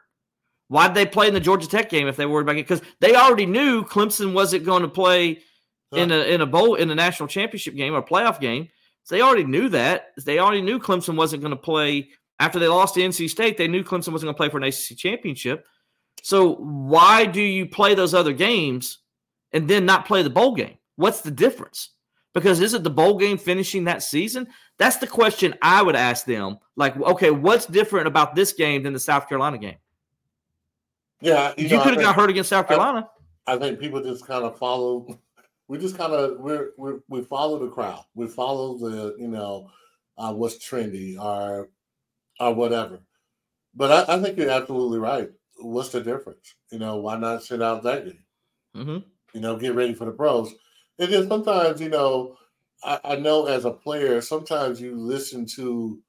Why'd they play in the Georgia Tech game if they were worried about it? Because they already knew Clemson wasn't going to play in a in a bowl in a national championship game or playoff game. So they already knew that. They already knew Clemson wasn't going to play after they lost to NC State. They knew Clemson wasn't going to play for an ACC championship. So why do you play those other games and then not play the bowl game? What's the difference? Because is it the bowl game finishing that season? That's the question I would ask them. Like, okay, what's different about this game than the South Carolina game? Yeah, You, know, could have got hurt against South I- Carolina. I think people just kind of follow. We just kind of we're, we're we follow the crowd. We follow the you know uh, what's trendy or or whatever. But I, I think you're absolutely right. What's the difference? You know, why not sit out that game? hmm You know, get ready for the pros. And then sometimes you know, I, I know as a player, sometimes you listen to.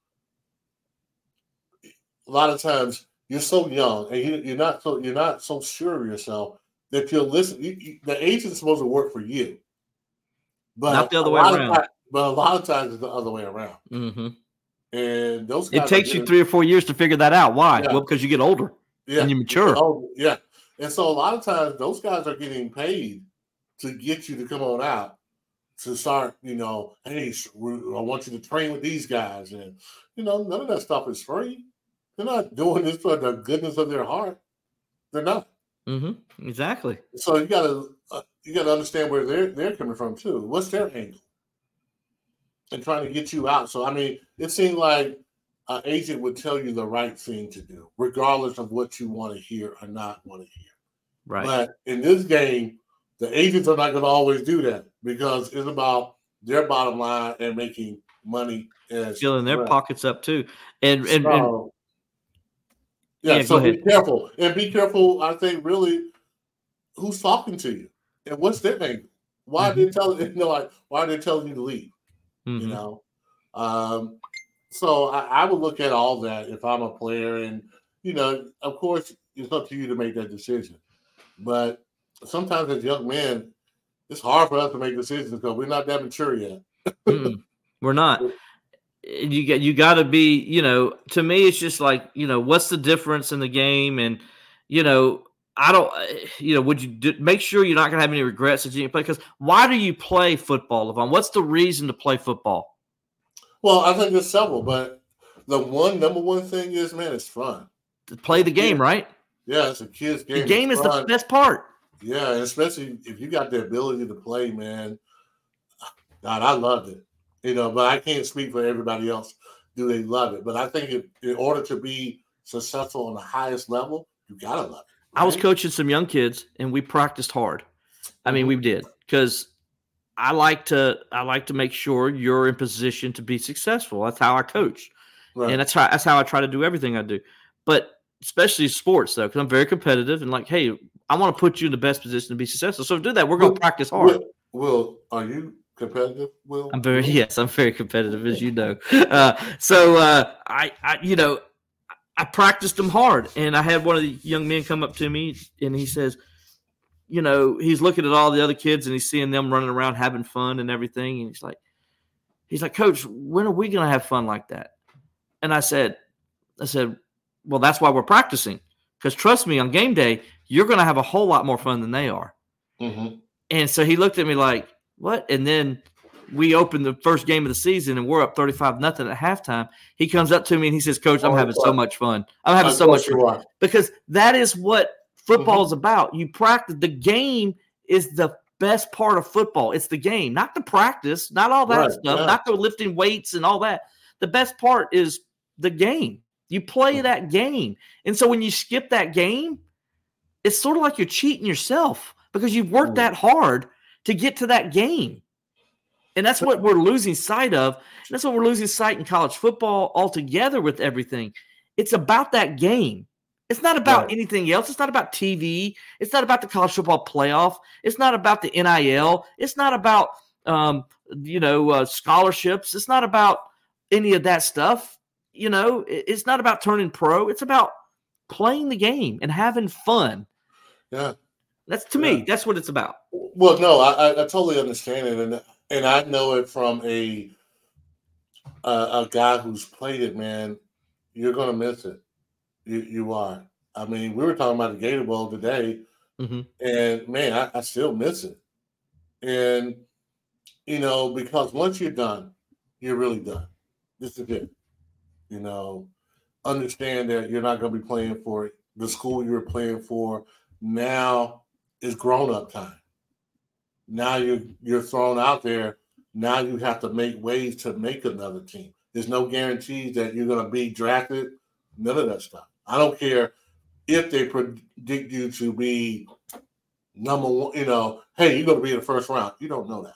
A lot of times you're so young and you, you're not so you're not so sure of yourself that you'll listen. You, you, the agent's supposed to work for you, but Not the other a way lot of around. ti- but a lot of times it's the other way around. hmm And those guys It are takes you three or four years to figure that out. Why? Yeah. Well, because you get older yeah, and you mature. Oh, yeah. And so a lot of times those guys are getting paid to get you to come on out to start, you know, hey, I want you to train with these guys. And, you know, none of that stuff is free. They're not doing this for the goodness of their heart. They're not. Hmm Exactly. So you gotta uh, you gotta understand where they're they're coming from too. What's their angle? And trying to get you out. So I mean, it seemed like an agent would tell you the right thing to do, regardless of what you want to hear or not want to hear. Right. But in this game, the agents are not going to always do that because it's about their bottom line and making money as Filling their well. pockets up too. And and, and So, yeah, Yeah, so be careful and be careful. I think really, who's talking to you and what's their name? Why are they telling you know like why are they telling you to leave? mhm. You know, um, so I, I would look at all that if I'm a player, and you know, of course, it's up to you to make that decision. But sometimes as young men, it's hard for us to make decisions because we're not that mature yet. Mm-mm. We're not. You got you got to be. You know, to me, it's just like you know, what's the difference in the game? And you know, I don't. You know, would you do, make sure you're not going to have any regrets that you play? Because why do you play football, Levon? What's the reason to play football? Well, I think there's several, but the one number one thing is, man, it's fun. To play the game, right? Yeah, it's a kid's game. The game It's is the best part. Yeah, especially if you got the ability to play, man. God, I loved it. You know, but I can't speak for everybody else. Do they love it? But I think if, in order to be successful on the highest level, you gotta love it. I was coaching some young kids, and we practiced hard. I mean, we mm-hmm. did because I like to. I like to make sure you're in position to be successful. That's how I coach, Right. and that's how that's how I try to do everything I do. But especially sports, though, because I'm very competitive and like, hey, I want to put you in the best position to be successful. So to do that, we're going to practice hard. Will, Will, are you competitive? Will I'm very yes, I'm very competitive, as you know. Uh, so uh, I, I, you know, I practiced them hard. And I had one of the young men come up to me and he says, you know, he's looking at all the other kids and he's seeing them running around having fun and everything. And he's like, he's like, Coach, when are we going to have fun like that? And I said, I said, well, that's why we're practicing. Because trust me, on game day, you're going to have a whole lot more fun than they are. Mm-hmm. And so he looked at me like, what? And then we opened the first game of the season and we're up 35 nothing at halftime. He comes up to me and he says, Coach, I'm Oh, having so much fun. I'm having so much fun. Because that is what football Mm-hmm. is about. You practice the game is the best part of football. It's the game, not the practice, not all that Right, stuff, not the lifting weights and all that. The best part is the game. You play Mm-hmm. that game. And so when you skip that game, it's sort of like you're cheating yourself because you've worked Mm. that hard to get to that game. And that's what we're losing sight of. That's what we're losing sight in college football altogether with everything. It's about that game. It's not about Right. anything else. It's not about TV. It's not about the college football playoff. It's not about the NIL. It's not about um, you know uh, scholarships. It's not about any of that stuff. You know, it's not about turning pro. It's about playing the game and having fun. Yeah. That's to me. That's what it's about. Well, no, I, I, I totally understand it, and and I know it from a a, a guy who's played it. Man, you're gonna miss it. You you are. I mean, we were talking about the Gator Bowl today, Mhm. and man, I, I still miss it. And you know, because once you're done, you're really done. This is it. You know, understand that you're not going to be playing for the school you were playing for. Now is grown up time. Now you're you're thrown out there. Now you have to make ways to make another team. There's no guarantees that you're going to be drafted. None of that stuff. I don't care if they predict you to be number one. You know, hey, you're going to be in the first round. You don't know that.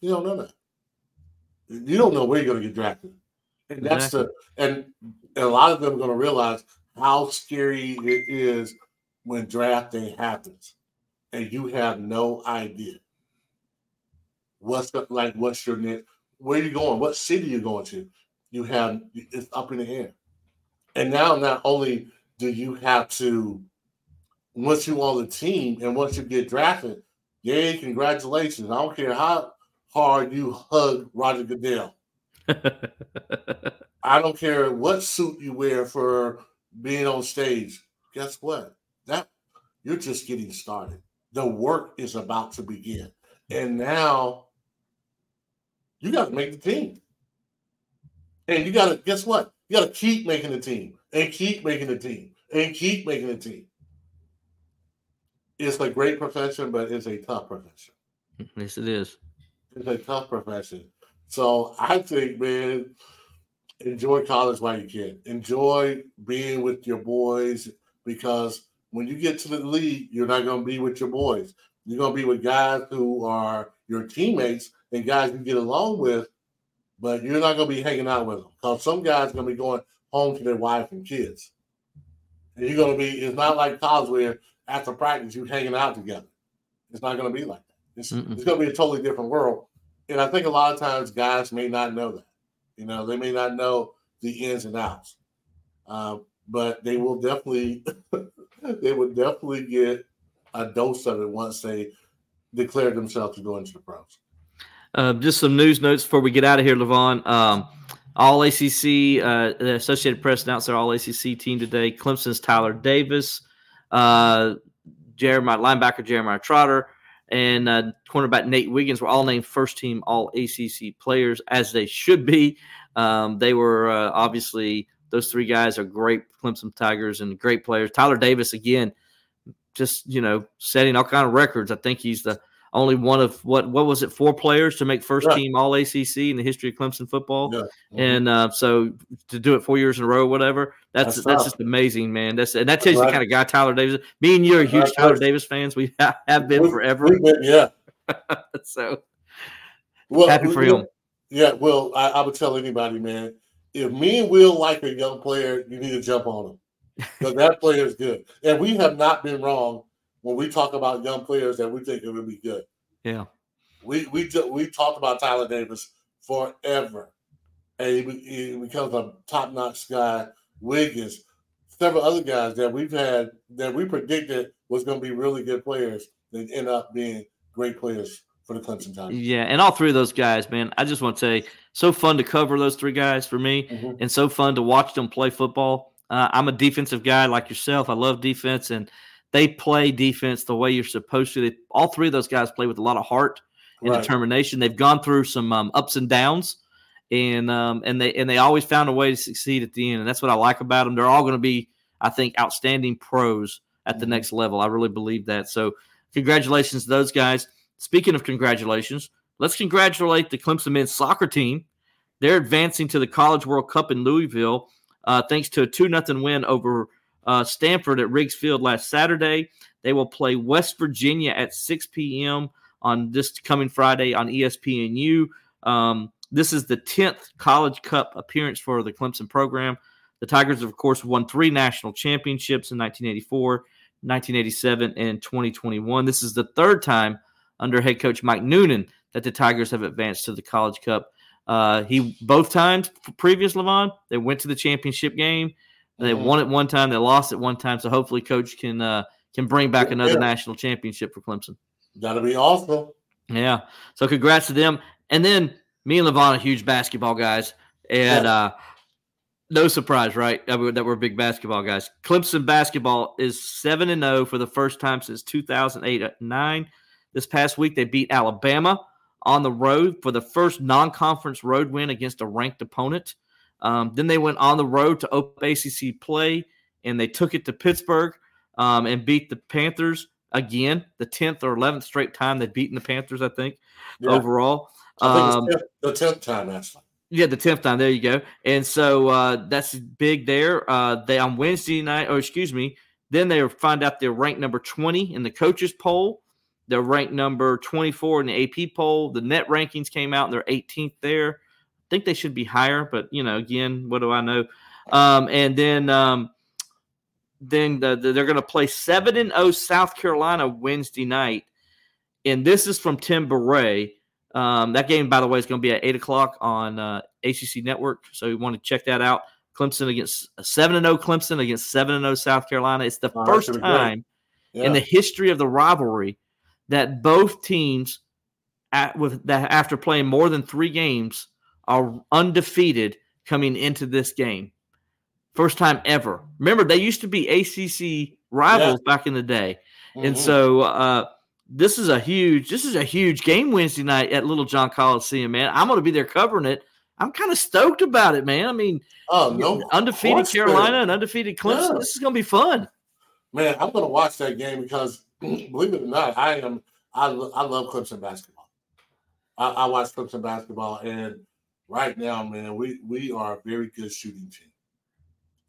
You don't know that. You don't know where you're going to get drafted. And that's the and, and a lot of them are going to realize how scary it is when drafting happens, and you have no idea what's the, like what's your next, where you going, what city you're going to. You have it's up in the air, and now not only do you have to once you on the team and once you get drafted, yay, congratulations! I don't care how hard you hug Roger Goodell. I don't care what suit you wear for being on stage. Guess what? That you're just getting started. The work is about to begin. And now you got to make the team. And you got to guess what? You got to keep making the team and keep making the team and keep making the team. It's a great profession, but it's a tough profession. yes, it is. It's a tough profession. So I think, man, enjoy college while you can. Enjoy being with your boys because when you get to the league, you're not going to be with your boys. You're going to be with guys who are your teammates and guys you get along with, but you're not going to be hanging out with them because some guys are going to be going home to their wife and kids. And you're going to be, it's not like college where after practice you're hanging out together. It's not going to be like that. It's, it's going to be a totally different world. And I think a lot of times guys may not know that. You know, they may not know the ins and outs. Um, but they will definitely, they would definitely get a dose of it once they declare themselves to go into the pros. Uh, just some news notes before we get out of here, Levon. Um, all ACC, uh, the Associated Press announced their All ACC team today. Clemson's Tyler Davis, uh, Jeremiah linebacker Jeremiah Trotter, and uh, cornerback Nate Wiggins were all named first team All ACC players, as they should be. Um, they were uh, obviously those three guys are great Clemson Tigers and great players. Tyler Davis again, just you know setting all kind of records. I think he's the only one of what what was it four players to make first Right. team All ACC in the history of Clemson football. Yeah. And uh, so to do it four years in a row, whatever, that's That's that's, just amazing, man. That's and that tells you Right. the kind of guy Tyler Davis. is. Me and you are huge Right. Tyler Davis fans. We have, been We- forever. We've been- yeah. So Well, happy for we- him. Yeah, well, I, I would tell anybody, man, if me and Will like a young player, you need to jump on him because that player is good. And we have not been wrong when we talk about young players that we think are going to be good. Yeah. We we we talked about Tyler Davis forever, and he, he becomes a top notch guy Wiggins, several other guys that we've had that we predicted was going to be really good players that end up being great players for the Clemson. Yeah, and all three of those guys, man, I just want to say, so fun to cover those three guys for me, mm-hmm. and so fun to watch them play football. Uh, I'm a defensive guy like yourself. I love defense, and they play defense the way you're supposed to. They, all three of those guys play with a lot of heart and right. determination. They've gone through some um, ups and downs, and um, and they and they always found a way to succeed at the end. And that's what I like about them. They're all going to be, I think, outstanding pros at the mm-hmm. next level. I really believe that. So, congratulations to those guys. Speaking of congratulations, let's congratulate the Clemson men's soccer team. They're advancing to the College World Cup in Louisville, uh, thanks to a two nothing win over uh, Stanford at Riggs Field last Saturday. They will play West Virginia at 6 p.m. on this coming Friday on ESPNU. Um, this is the 10th College Cup appearance for the Clemson program. The Tigers, of course, won three national championships in 1984, 1987, and 2021. This is the third time under head coach Mike Noonan that the Tigers have advanced to the College Cup. Uh, he both times previous Levon, they went to the championship game. They mm-hmm. won it one time, they lost it one time. So hopefully, coach can uh, can bring back another yeah. national championship for Clemson. That'll be awesome. Yeah. So congrats to them. And then me and Levon are huge basketball guys, and yeah. uh, no surprise, right? That we're, that we're big basketball guys. Clemson basketball is seven and zero oh for the first time since two thousand eight nine. This past week, they beat Alabama on the road for the first non-conference road win against a ranked opponent. Um, then they went on the road to open ACC play, and they took it to Pittsburgh um, and beat the Panthers again, the tenth or eleventh straight time they've beaten the Panthers. I think yeah. overall. Um, the tenth time, actually. Yeah, the tenth time. There you go. And so uh, that's big there. Uh, they on Wednesday night, or excuse me, then they find out they're ranked number twenty in the coaches poll. They're ranked number twenty-four in the AP poll. The net rankings came out, and they're 18th there. I think they should be higher, but you know, again, what do I know? Um, and then, um, then the, the, they're going to play seven and zero oh South Carolina Wednesday night, and this is from Tim Bourret. Um, that game, by the way, is going to be at eight o'clock on uh, ACC Network. So you want to check that out. Clemson against seven and zero. Oh Clemson against seven and zero oh South Carolina. It's the first time yeah. in the history of the rivalry that both teams, at, with that after playing more than three games, are undefeated coming into this game. First time ever. Remember, they used to be ACC rivals yeah. back in the day, mm-hmm. and so. Uh, this is a huge this is a huge game Wednesday night at Littlejohn Coliseum, man. I'm going to be there covering it. I'm kind of stoked about it, man. I mean, oh no, undefeated Carolina and undefeated Clemson. Yeah. This is going to be fun. Man, I'm going to watch that game because, believe it or not, I am I, I love Clemson basketball. I, I watch Clemson basketball, and right now, man, we we are a very good shooting team.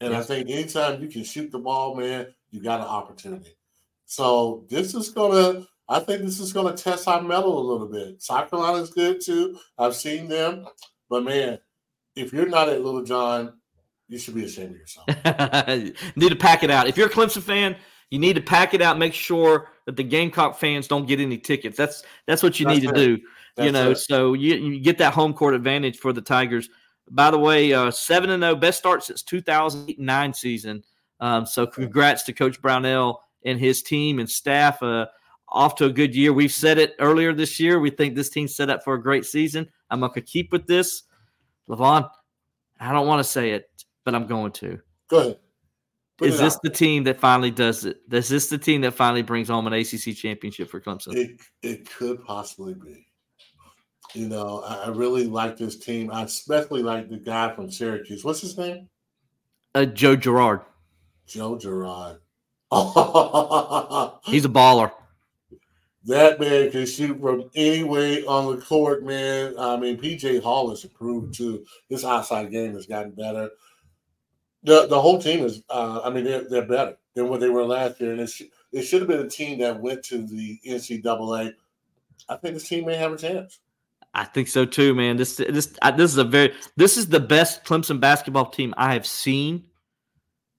And. I think anytime you can shoot the ball, man, you got an opportunity. So this is gonna I think this is to test our mettle a little bit. South Carolina's good too. I've seen them, but man, if you're not at Littlejohn, you should be ashamed of yourself. need to pack it out. If you're a Clemson fan, you need to pack it out. Make sure that the Gamecock fans don't get any tickets. That's that's what you that's need it. to do. That's you know, it. so you, you get that home court advantage for the Tigers. By the way, uh, seven and zero, oh, best start since 2009 season. Um, so congrats to Coach Brownell and his team and staff. Uh, off to a good year. We've said it earlier this year. We think this team's set up for a great season. I'm going to keep with this. Levon, I don't want to say it, but I'm going to. Go ahead. Put is this out. the team that finally does it? Is this the team that finally brings home an ACC championship for Clemson? It, it could possibly be. You know, I really like this team. I especially like the guy from Syracuse. What's his name? Uh, Joe Girard. Joe Girard. He's a baller. That man can shoot from anywhere on the court, man. I mean, PJ Hall has improved too. His outside game has gotten better. The the whole team is, uh, I mean, they're, they're better than what they were last year. And it, sh- it should have been a team that went to the NCAA. I think this team may have a chance. I think so too, man. This this this is a very this is the best Clemson basketball team I have seen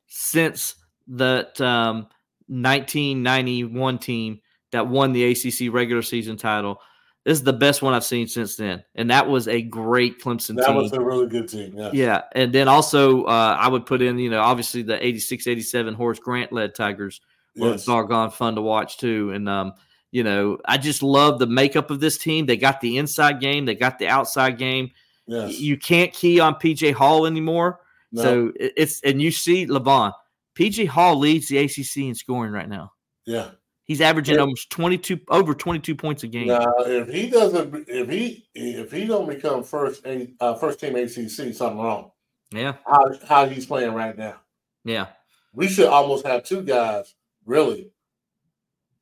since that um, 1991 team that won the ACC regular season title. This is the best one I've seen since then, and that was a great Clemson team. that team. was a really good team. Yeah. Yeah, and then also uh, I would put in, you know, obviously the 86, 87 Horace Grant led Tigers were Yes. doggone fun to watch too. And um, you know, I just love the makeup of this team. They got the inside game, they got the outside game. Yes. You can't key on PJ Hall anymore. No. So it's and you see Levon, PJ Hall leads the ACC in scoring right now. yeah. He's averaging Yeah. almost 22 over 22 points a game. Now, if he doesn't, if he if he don't become first A- uh, first team ACC, something wrong. Yeah. How how he's playing right now, Yeah. we should almost have two guys really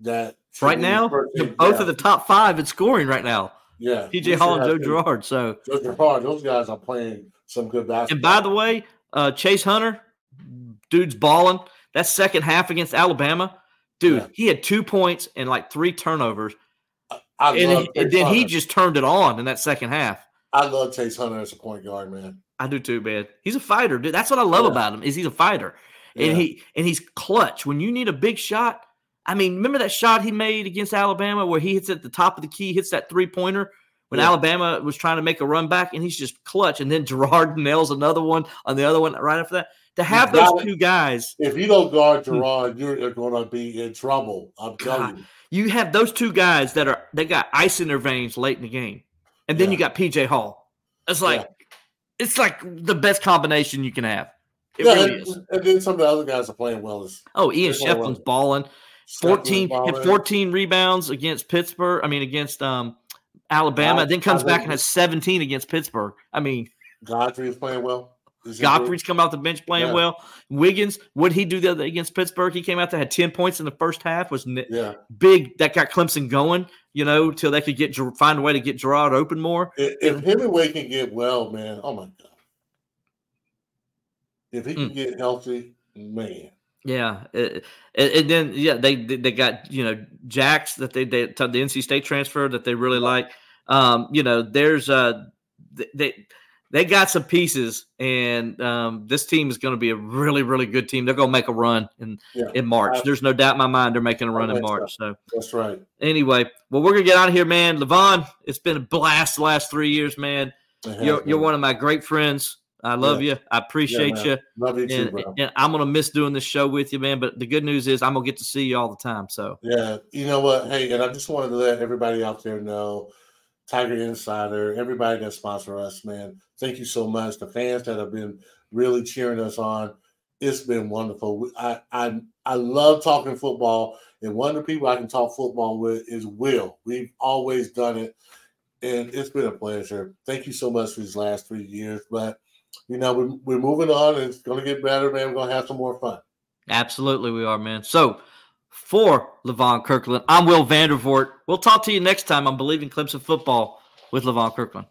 that Right now, first the- team both guys. of the top 5 in scoring right now. yeah should Hall and Joe. Girard. So Joe Girard, those guys are playing some good basketball. And by the way, uh, Chase Hunter, dude's balling. That second half against Alabama, dude, Yeah. he had two points and like three turnovers, I and, and then he just turned it on in that second half. I love Chase Hunter as a point guard, man. I do too, man. He's a fighter, dude. That's what I love Yeah. about him is he's a fighter, Yeah. and he and he's clutch when you need a big shot. I mean, remember that shot he made against Alabama where he hits at the top of the key, hits that three pointer when Yeah. Alabama was trying to make a run back, and he's just clutch, and then Girard nails another one on the other one right after that. To have those two guys. if you don't guard Girard, you're going to be in trouble. I'm telling God. you. you have those two guys that are they got ice in their veins late in the game, and then Yeah. you got PJ Hall. It's like it's like the best combination you can have. It yeah, really and, is. and then some of the other guys are playing well. As Oh, Ian. Schieffelin's balling. 14, was had 14 rebounds against Pittsburgh. I mean, against um, Alabama. Then comes I back and has 17 against Pittsburgh. I mean, Godfrey is playing well. Godfrey's come off the bench playing Yeah. well. Wiggins, what he do the other against Pittsburgh? He came out there had 10 points in the first half. Was? Yeah. big. That got Clemson going. You know, till they could get find a way to get Girard open more. If, if Hemenway can get well, man, oh my god. If he can Mm. get healthy, man. Yeah, and, and then yeah, they they got you know Jacks that they they the NC State transfer that they really like. Um, you know, there's uh th- they they got some pieces, and um, this team is going to be a really really good team. They're going to make a run in Yeah, in March. I- There's no doubt in my mind they're making a run in. March. So that's right. anyway, well, we're gonna get out of here, man. Levon, it's been a blast the last three years, man. Has You're you're one of my great friends. I love you. I appreciate man. you. Love you too, And, bro. and I'm gonna miss doing this show with you, man. But the good news is I'm gonna get to see you all the time. So Yeah, you know what? Hey, and I just wanted to let everybody out there know, Tiger Insider, everybody that sponsor us, man. Thank you so much. The fans that have been really cheering us on, it's been wonderful. I I I love talking football, and one of the people I can talk football with is Will. We've always done it, and it's been a pleasure. Thank you so much for these last three years, but. You know, we're, we're moving on. It's going to get better, man. We're going to have some more fun. absolutely, we are, man. So for Levon Kirkland, I'm Will Vandervort. We'll talk to you next time on Bleav in Clemson Football with Levon Kirkland.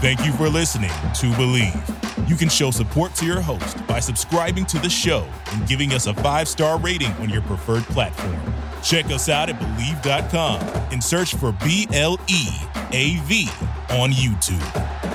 Thank you for listening to Bleav. You can show support to your host by subscribing to the show and giving us a five star rating on your preferred platform. Check us out at Bleav.com and search for B L E A V on YouTube.